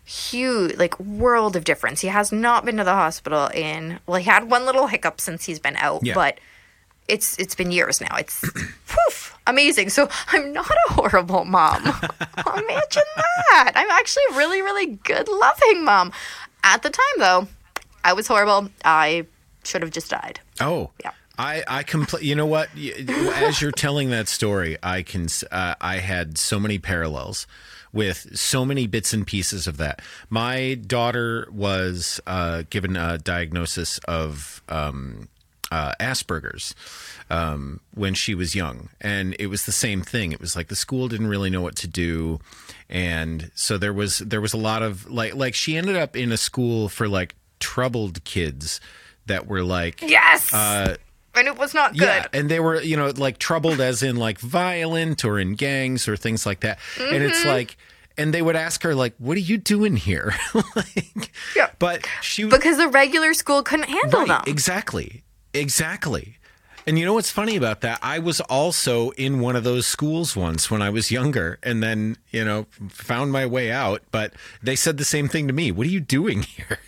huge, like, world of difference. He has not been to the hospital in, well, he had one little hiccup since he's been out, Yeah. but it's it's been years now. It's poof, amazing. So I'm not a horrible mom. <laughs> Imagine that. I'm actually a really, really good, loving mom. At the time, though, I was horrible. I should have just died. Oh, Yeah. I I compl- You know what? As you're telling that story, I can. Uh, I had so many parallels with so many bits and pieces of that. My daughter was uh, given a diagnosis of um, uh, Asperger's um, when she was young, and it was the same thing. It was like the school didn't really know what to do, and so there was there was a lot of like like she ended up in a school for like troubled kids that were like Yes. uh, and it was not good. yeah, and they were, you know, like troubled as in like violent or in gangs or things like that. And Mm-hmm. it's like, and they would ask her like, "What are you doing here?" <laughs> like, Yeah. But she Because the regular school couldn't handle right, them. exactly, exactly. And you know what's funny about that? I was also in one of those schools once when I was younger, and then you know found my way out. But they said the same thing to me. What are you doing <laughs> here?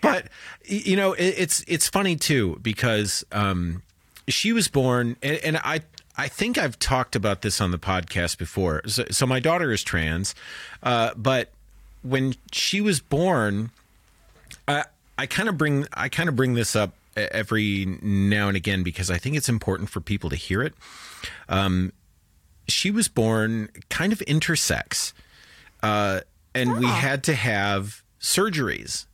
but you know, it, it's it's funny too because um, she was born, and, and I I think I've talked about this on the podcast before. So, so my daughter is trans, uh, but when she was born, I I kind of bring I kind of bring this up every now and again because I think it's important for people to hear it. Um, she was born kind of intersex, uh, and we had to have surgeries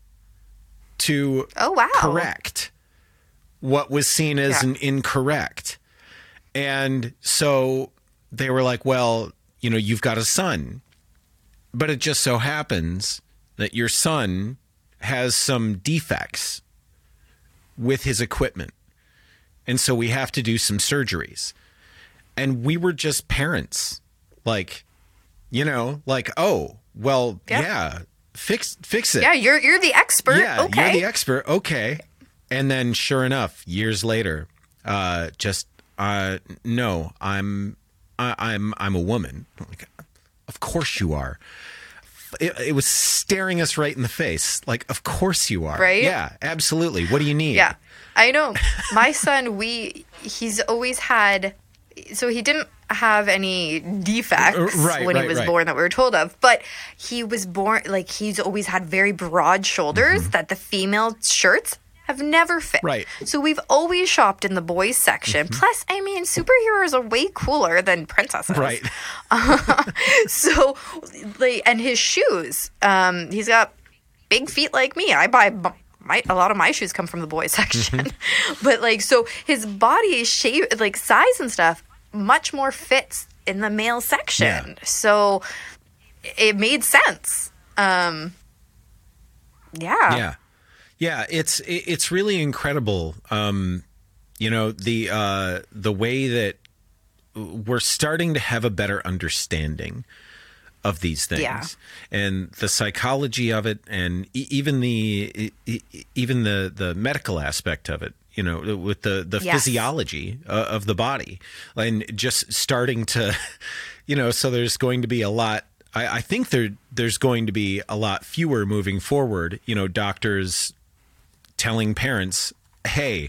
to Oh, wow. correct what was seen as Yeah. an incorrect. And so they were like, well, you know, you've got a son, but it just so happens that your son has some defects with his equipment. And so we have to do some surgeries. And we were just parents. Like, you know, like, oh, well, Yep. yeah, fix fix it. Yeah, you're you're the expert. Yeah, okay. you're the expert. Okay. And then, sure enough, years later, uh, just uh, no, I'm I, I'm I'm a woman. Like, of course you are. It, it was staring us right in the face. Like, of course you are. Right? Yeah, absolutely. What do you need? Yeah, I know. My son, we he's always had. So he didn't have any defects right, when he was right. born that we were told of, but he was born like he's always had very broad shoulders mm-hmm. that the female shirts have never fit. Mm-hmm. Right. Mm-hmm. So we've always shopped in the boys section. Plus, I mean, superheroes are way cooler than princesses. Right. <laughs> so like and his shoes um he's got big feet like me i buy my a lot of my shoes come from the boys section <laughs> but like so his body is shape like size and stuff much more fits in the male section Yeah. so it made sense um yeah yeah yeah it's it's really incredible um you know the uh the way that we're starting to have a better understanding of these things Yeah. and the psychology of it and even the even the the medical aspect of it you know with the the Yes. physiology uh, of the body and just starting to <laughs> you know so there's going to be a lot I, I think there there's going to be a lot fewer moving forward you know doctors telling parents hey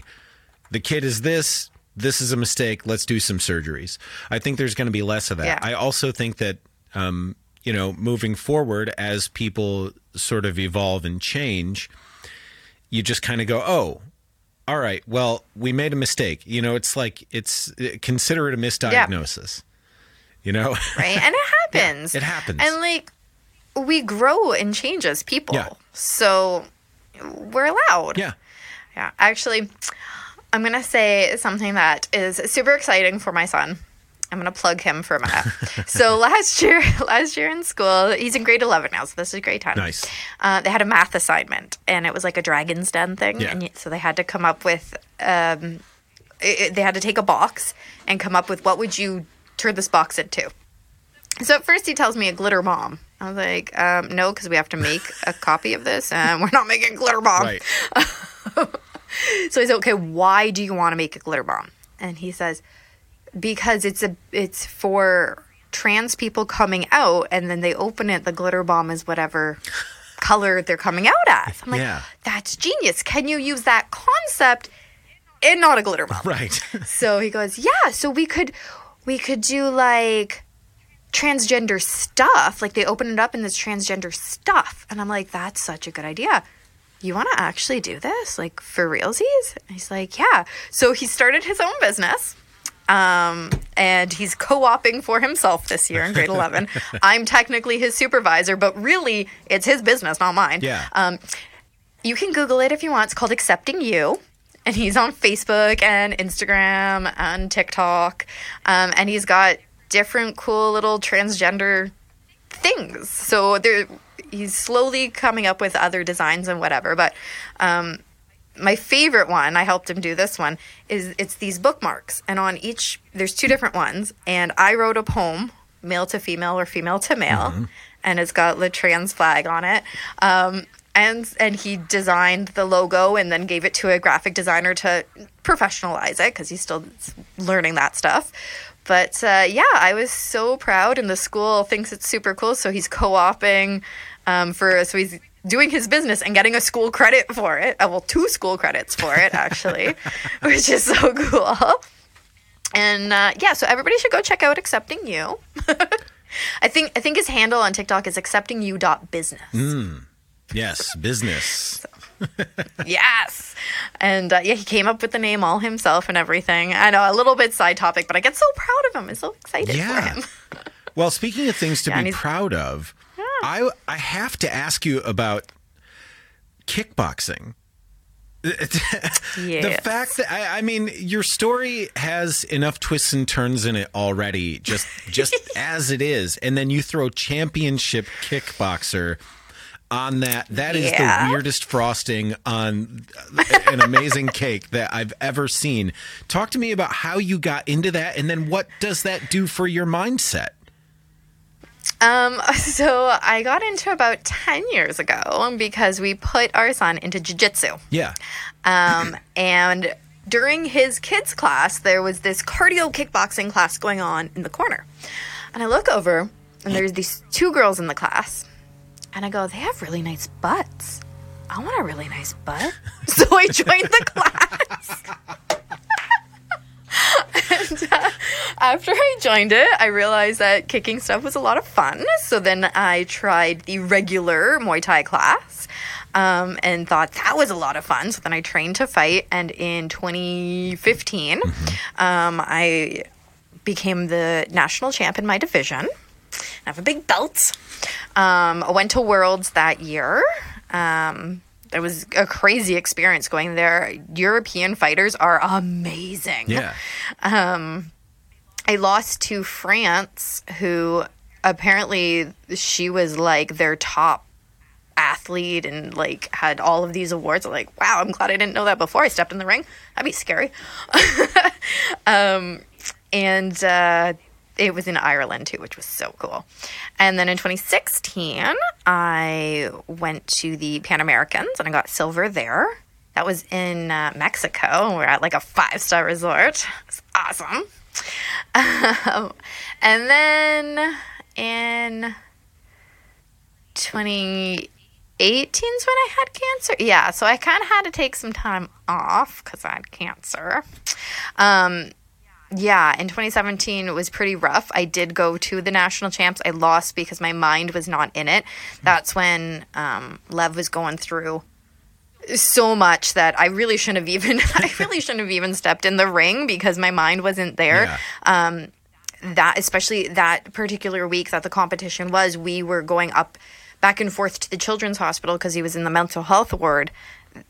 the kid is this this is a mistake let's do some surgeries. I think there's going to be less of that. Yeah. i also think that um, you know moving forward as people sort of evolve and change you just kind of go oh all right well we made a mistake. You know it's like it's consider it a misdiagnosis. You know? Right and it <laughs> happens. It happens. and like we grow and change as people. Yeah. so we're allowed yeah Yeah, actually, I'm gonna say something that is super exciting for my son. I'm gonna plug him for a minute. <laughs> so last year, <laughs> last year in school, he's in grade 11 now, so this is grade 10. Nice. Uh, they had a math assignment, and it was like a Dragon's Den thing, Yeah. and so they had to come up with. Um, it- they had to take a box and come up with what would you turn this box into. So at first he tells me a glitter bomb. I was like, um, no, because we have to make <laughs> a copy of this, and we're not making glitter bomb. Right. <laughs> So I said, okay, why do you want to make a glitter bomb? And he says, because it's a it's for trans people coming out, and then they open it. The glitter bomb is whatever color they're coming out as. I'm like, Yeah. that's genius. Can you use that concept in not a glitter bomb? Right. <laughs> So he goes, "Yeah, so we could we could do like transgender stuff. Like they open it up and it's transgender stuff." And I'm like, "That's such a good idea. You want to actually do this like for realsies?" And he's like, "Yeah." So he started his own business. Um, and he's co-oping for himself this year in grade 11. <laughs> I'm technically his supervisor, but really it's his business, not mine. Yeah. Um, you can Google it if you want. It's called Accepting You. And he's on Facebook and Instagram and TikTok. Um, and he's got different cool little transgender things. So there, he's slowly coming up with other designs and whatever. But um, my favorite one, I helped him do this one, is it's these bookmarks. And on each, there's two different ones. And I wrote a poem, male to female or female to male. And it's got the trans flag on it. Um, and and he designed the logo and then gave it to a graphic designer to professionalize it because he's still learning that stuff. But uh, yeah, I was so proud, and the school thinks it's super cool. So he's co-oping um, for so he's doing his business and getting a school credit for it. Uh, well, two school credits for it actually, <laughs> which is so cool. And uh, yeah, so everybody should go check out accepting you. <laughs> I think I think his handle on TikTok is accepting you dot business. Yes. <laughs> Yes. And uh, yeah, he came up with the name all himself and everything. I know, a little bit side topic, but I get so proud of him. I'm so excited Yeah. for him. <laughs> Well, speaking of things to Yeah, be proud of, I I have to ask you about kickboxing. <laughs> The fact that I, I mean, your story has enough twists and turns in it already, just just as it is, and then you throw championship kickboxer on that. That is Yeah. the weirdest frosting on an amazing <laughs> cake that I've ever seen. Talk to me about how you got into that, and then what does that do for your mindset? Um, <laughs> so I got into about 10 years ago because we put our son into jiu-jitsu. Yeah. Um, and during his kids class, there was this cardio kickboxing class going on in the corner. And I look over, and there's these two girls in the class. And I go, they have really nice butts. I want a really nice butt. <laughs> So I joined the class. <laughs> and uh, after I joined it, I realized that kicking stuff was a lot of fun. So then I tried the regular Muay Thai class um, and thought that was a lot of fun. So then I trained to fight. And in 2015, um, I became the national champ in my division. I have a big belt. Um, I went to Worlds that year. Um, it was a crazy experience going there. European fighters are amazing. Yeah. I lost to France, who apparently she was like their top athlete and like had all of these awards. I'm like, wow, I'm glad I didn't know that before I stepped in the ring. That'd be scary. <laughs> um, and uh, it was in Ireland too, which was so cool. And then in 2016, I went to the Pan Americans and I got silver there. That was in uh, Mexico. We're at like a five star resort. It's awesome. Um, <laughs> and then in 2018 is when I had cancer. Yeah, so I kind of had to take some time off because I had cancer. Um, yeah, in 2017 it was pretty rough. I did go to the national champs. I lost because my mind was not in it. That's when um, Lev was going through so much that I really shouldn't have even <laughs> I really shouldn't have even stepped in the ring because my mind wasn't there. Yeah. Um, that especially that particular week that the competition was, we were going up back and forth to the children's hospital because he was in the mental health ward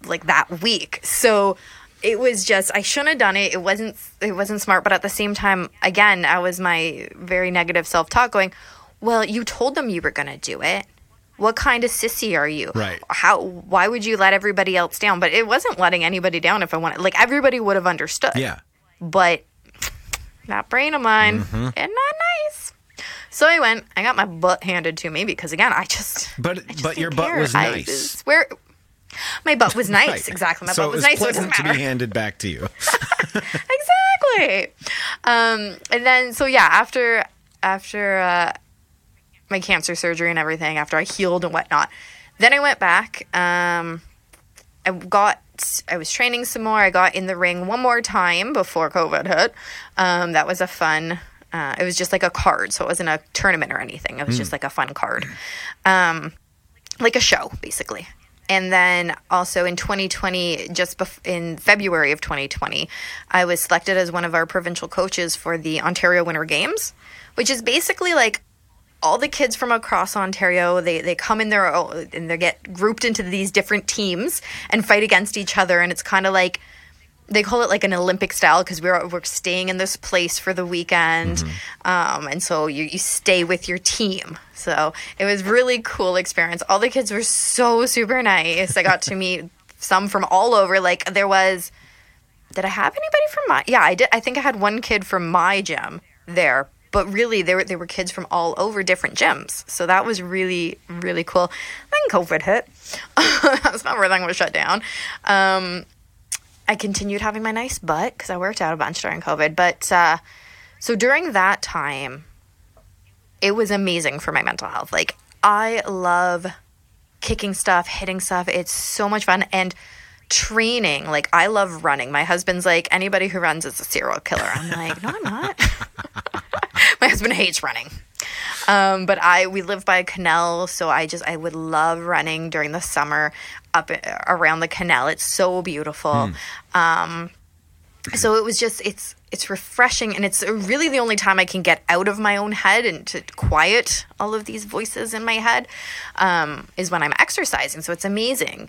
like that week. So it was just I shouldn't have done it. It wasn't it wasn't smart, but at the same time, again, I was my very negative self talk going, Well, you told them you were gonna do it. What kind of sissy are you? Right. How why would you let everybody else down? But it wasn't letting anybody down if I wanted like everybody would have understood. Yeah. But that brain of mine, Mm-hmm. it's not nice. So I went, I got my butt handed to me because again, I just But I just but your didn't butt care. was I nice. swear my butt was <laughs> nice, Right. exactly. My so butt was, it was nice, so it pleasant to be handed back to you. <laughs> <laughs> exactly. Um, and then so yeah, after after uh, my cancer surgery and everything, after I healed and whatnot, then I went back. Um, I got I was training some more. I got in the ring one more time before COVID hit. Um, that was a fun. Uh, it was just like a card, so it wasn't a tournament or anything. It was just like a fun card, um, like a show basically. And then also in 2020, just bef- in February of 2020, I was selected as one of our provincial coaches for the Ontario Winter Games, which is basically like all the kids from across Ontario. They they come in there and they get grouped into these different teams and fight against each other, and it's kind of like they call it like an Olympic style because we're we're staying in this place for the weekend, um, and so you you stay with your team. So it was really cool experience. All the kids were so super nice. I got to meet some from all over. Like there was, did I have anybody from my? Yeah, I did. I think I had one kid from my gym there. But really, there were there were kids from all over different gyms, so that was really really cool. Then COVID hit. <laughs> That's not where everything was shut down. Um, I continued having my nice butt because I worked out a bunch during COVID. But uh, so during that time, it was amazing for my mental health. Like, I love kicking stuff, hitting stuff. It's so much fun. And training, like, I love running. My husband's like, anybody who runs is a serial killer. I'm like, no, I'm not. <laughs> my husband hates running. Um, but I we live by a canal, so I just I would love running during the summer up around the canal. It's so beautiful. Um, so it was just it's it's refreshing and it's really the only time I can get out of my own head and to quiet all of these voices in my head um, is when I'm exercising. So it's amazing.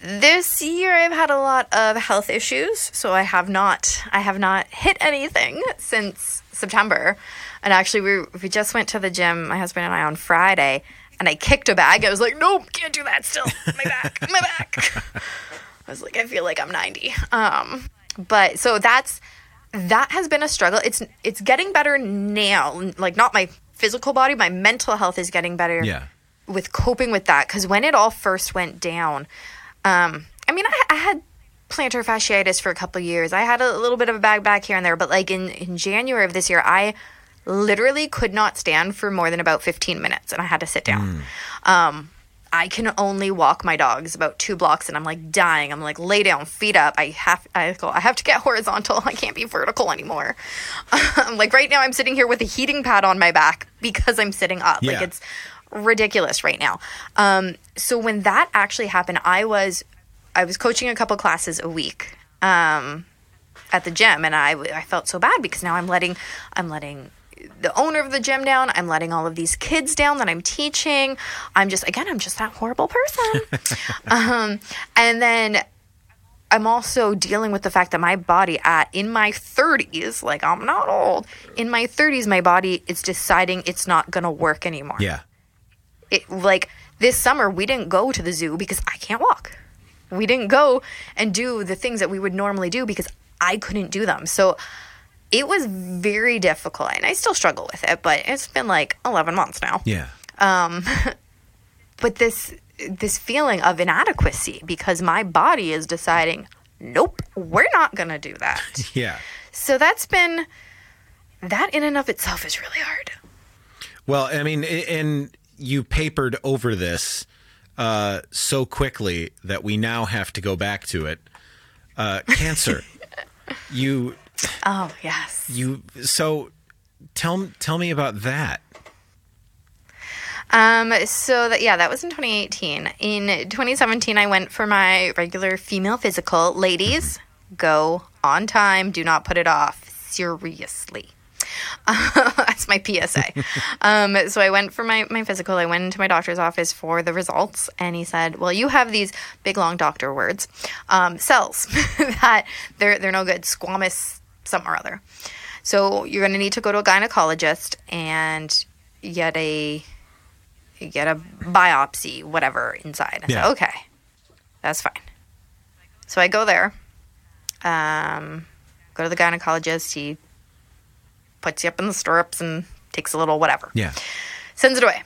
This year I've had a lot of health issues, so I have not I have not hit anything since September. And actually we we just went to the gym, my husband and I on Friday, and I kicked a bag. I was like, "Nope, can't do that still. My back, my back." <laughs> I was like, I feel like I'm 90. Um, but so that's that has been a struggle. It's it's getting better now. Like not my physical body, my mental health is getting better Yeah. with coping with that. Because when it all first went down, um, I mean, I, I had plantar fasciitis for a couple of years. I had a little bit of a bag back here and there, but like in in January of this year, I literally could not stand for more than about 15 minutes, and I had to sit down. Um, I can only walk my dogs about two blocks and I'm like dying. I'm like lay down, feet up. I have I go I have to get horizontal. <laughs> I can't be vertical anymore. I'm like right now I'm sitting here with a heating pad on my back because I'm sitting up. Like it's ridiculous right now. Um, so when that actually happened, I was I was coaching a couple classes a week. Um, at the gym and I, I felt so bad because now I'm letting I'm letting the owner of the gym down. I'm letting all of these kids down that I'm teaching. I'm just again I'm just that horrible person. <laughs> um, and then I'm also dealing with the fact that my body at in my 30s, like I'm not old, in my 30s my body is deciding it's not going to work anymore Yeah. it like this summer we didn't go to the zoo because I can't walk. We didn't go and do the things that we would normally do because I couldn't do them. So it was very difficult and I still struggle with it, but it's been like 11 months now. Yeah. Um, <laughs> But this this feeling of inadequacy because my body is deciding, nope, we're not going to do that. <laughs> Yeah. so that's been that in and of itself is really hard. Well, I mean, and you papered over this uh, so quickly that we now have to go back to it. Uh, cancer. <laughs> you Oh, yes. you so tell tell me about that. Um, so that yeah, that was in 2018. In 2017, I went for my regular female physical. Ladies, go on time. Do not put it off. Seriously. <laughs> That's my PSA. <laughs> um, so I went for my, my physical. I went into my doctor's office for the results, and he said, "Well, you have these big long doctor words, um, cells <laughs> that they're they're no good. Squamous something or other. So you're going to need to go to a gynecologist and get a get a biopsy, whatever inside." I Yeah. said, "Okay, that's fine." So I go there. Um, go to the gynecologist. He puts you up in the stirrups and takes a little whatever. Yeah. Sends it away.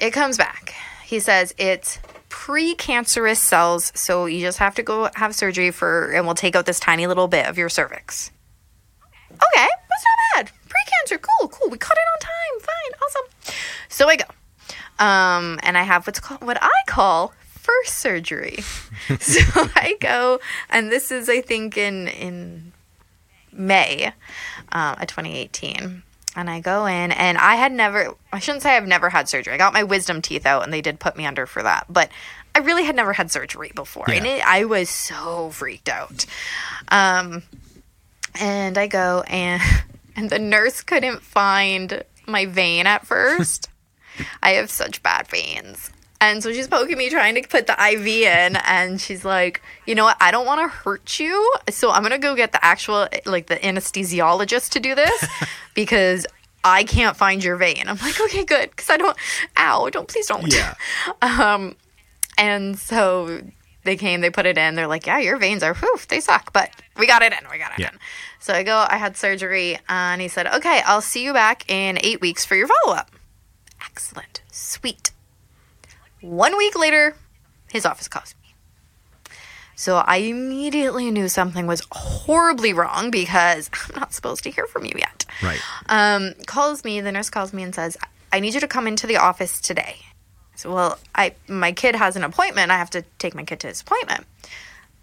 It comes back. He says it's precancerous cells, so you just have to go have surgery for, and we'll take out this tiny little bit of your cervix. Okay, that's not bad. Precancer, cool, cool. We caught it on time. Fine, awesome. So I go, um, and I have what's called what I call first surgery. <laughs> so I go, and this is I think in in May um, of 2018. And I go in, and I had never, I shouldn't say I've never had surgery. I got my wisdom teeth out, and they did put me under for that. But I really had never had surgery before. And it, I was so freaked out. Um, and I go, and, <laughs> and the nurse couldn't find my vein at first. <laughs> I have such bad veins. And so she's poking me, trying to put the IV in, and she's like, "You know what? I don't want to hurt you, so I'm gonna go get the actual, like, the anesthesiologist to do this <laughs> because I can't find your vein." I'm like, "Okay, good, because I don't. Ow! Don't please don't." Yeah. Um, and so they came, they put it in. They're like, "Yeah, your veins are, whew, they suck, but we got it in. We got it Yeah. in." So I go, I had surgery, and he said, "Okay, I'll see you back in eight weeks for your follow up." Excellent, sweet. One week later, his office calls me. So I immediately knew something was horribly wrong because <laughs> I'm not supposed to hear from you yet. Right. Um, calls me, the nurse calls me and says, I need you to come into the office today. So, well, I my kid has an appointment. I have to take my kid to his appointment.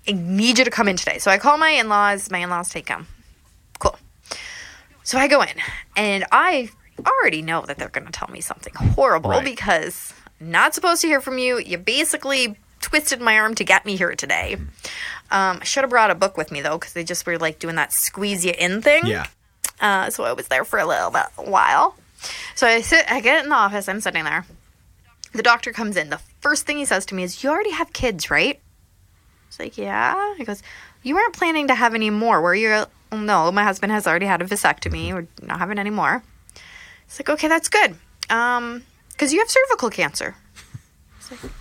I need you to come in today. So I call my in laws. My in laws take him. Cool. So I go in, and I already know that they're going to tell me something horrible Right. because I'm not supposed to hear from you. You basically twisted my arm to get me here today. Um, I should have brought a book with me though, because they just were like doing that squeeze you in thing. Yeah. Uh, so I was there for a little bit, a while. So I sit, I get in the office. I'm sitting there. The doctor comes in. The first thing he says to me is, "You already have kids, right?" It's like, "Yeah." He goes, "You weren't planning to have any more, were you?" "Oh, No, my husband has already had a vasectomy. We're not having any more. It's like, okay, that's good. Um, because you have cervical cancer. It's like,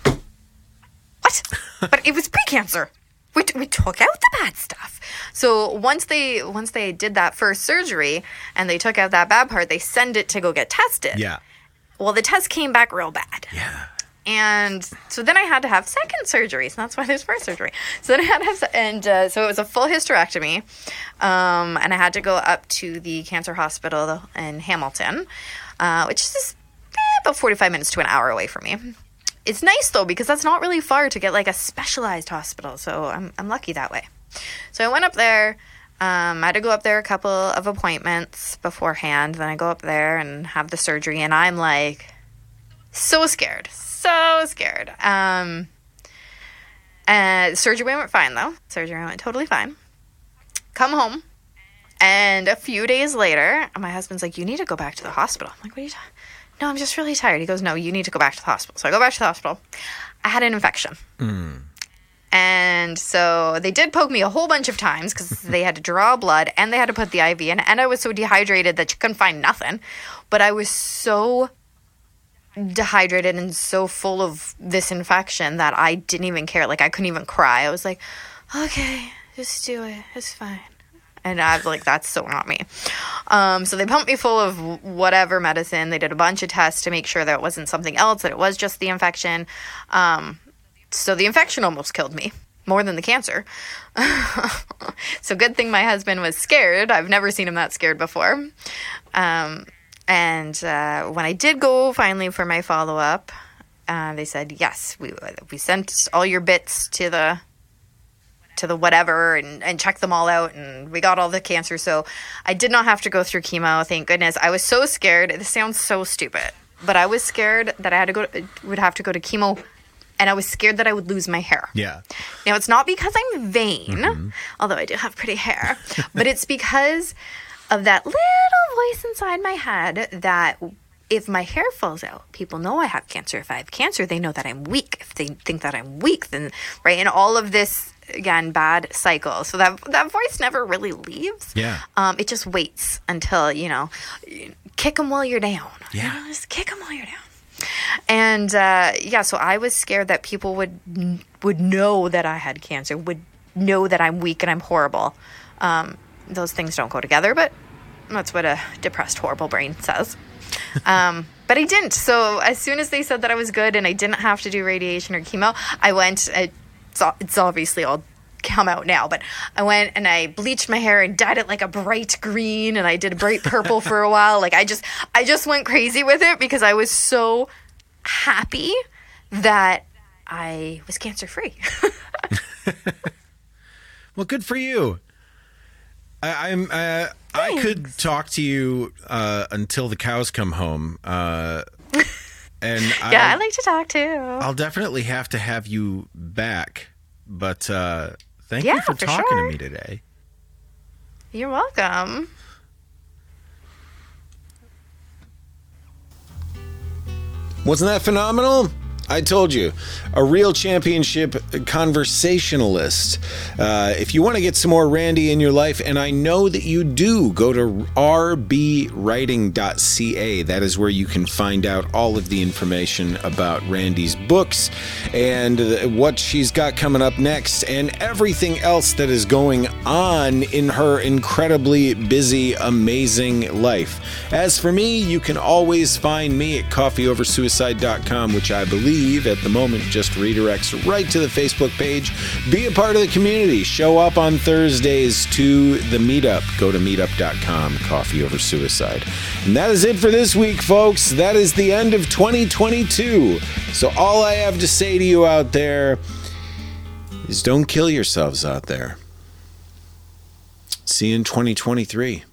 what? but it was precancer. We, t- we took out the bad stuff. So once they once they did that first surgery and they took out that bad part, they send it to go get tested. Yeah. Well, the test came back real bad. Yeah. And so then I had to have second surgery. So that's why there's first surgery. So then I had to have, and uh, so it was a full hysterectomy. Um, and I had to go up to the cancer hospital in Hamilton, uh, which is eh, about 45 minutes to an hour away from me. It's nice though, because that's not really far to get like a specialized hospital. So I'm, I'm lucky that way. So I went up there. Um, I had to go up there a couple of appointments beforehand. Then I go up there and have the surgery, and I'm like, so scared, so scared. Um, and surgery went fine though. Surgery went totally fine. Come home, and a few days later, my husband's like, "You need to go back to the hospital." I'm like, "What are you talking?" No, I'm just really tired. He goes, "No, you need to go back to the hospital." So I go back to the hospital. I had an infection. And so they did poke me a whole bunch of times because <laughs> they had to draw blood and they had to put the IV in. And I was so dehydrated that you couldn't find nothing. But I was so dehydrated and so full of this infection that I didn't even care. Like I couldn't even cry. I was like, okay, just do it. It's fine. And I was like, that's so not me. Um, so they pumped me full of whatever medicine. They did a bunch of tests to make sure that it wasn't something else, that it was just the infection. Um, so the infection almost killed me more than the cancer. <laughs> so good thing my husband was scared. I've never seen him that scared before. Um, and uh, when I did go finally for my follow up, uh, they said yes. We we sent all your bits to the to the whatever and, and checked them all out and we got all the cancer. So I did not have to go through chemo. Thank goodness. I was so scared. This sounds so stupid, but I was scared that I had to go would have to go to chemo and I was scared that I would lose my hair. Yeah. Now, it's not because I'm vain, although I do have pretty hair, <laughs> but it's because of that little voice inside my head that if my hair falls out, people know I have cancer. If I have cancer, they know that I'm weak. If they think that I'm weak, then right, and all of this again bad cycle. So that that voice never really leaves. Yeah. Um, it just waits until you know, kick them while you're down. You Yeah. know, just kick them while you're down. And uh, yeah, so I was scared that people would would know that I had cancer, would know that I'm weak and I'm horrible. Um, those things don't go together, but that's what a depressed, horrible brain says. <laughs> Um, but I didn't. So as soon as they said that I was good and I didn't have to do radiation or chemo, I went. It's, it's obviously all come out now, but I went and I bleached my hair and dyed it like a bright green, and I did a bright purple for a while. Like I just, I just went crazy with it because I was so happy that I was cancer free. <laughs> Well, good for you. I, I'm. Uh, I could talk to you uh, until the cows come home, uh, and <laughs> yeah, I I'll, like to talk too. I'll definitely have to have you back. But uh, thank Yeah, you for for talking sure. to me today. You're welcome. Wasn't that phenomenal? I told you, a real championship conversationalist. Uh, if you want to get some more Randy in your life, and I know that you do, go to rbwriting.ca. That is where you can find out all of the information about Randy's books and uh, what she's got coming up next, and everything else that is going on in her incredibly busy, amazing life. As for me, you can always find me at coffeeoversuicide.com, which I believe at the moment just redirects right to the Facebook page. Be a part of the community. Show up on Thursdays to the meetup. Go to meetup.com, coffee over suicide. And that is it for this week, folks. That is the end of 2022. So all I have to say to you out there is don't kill yourselves out there. See you in 2023.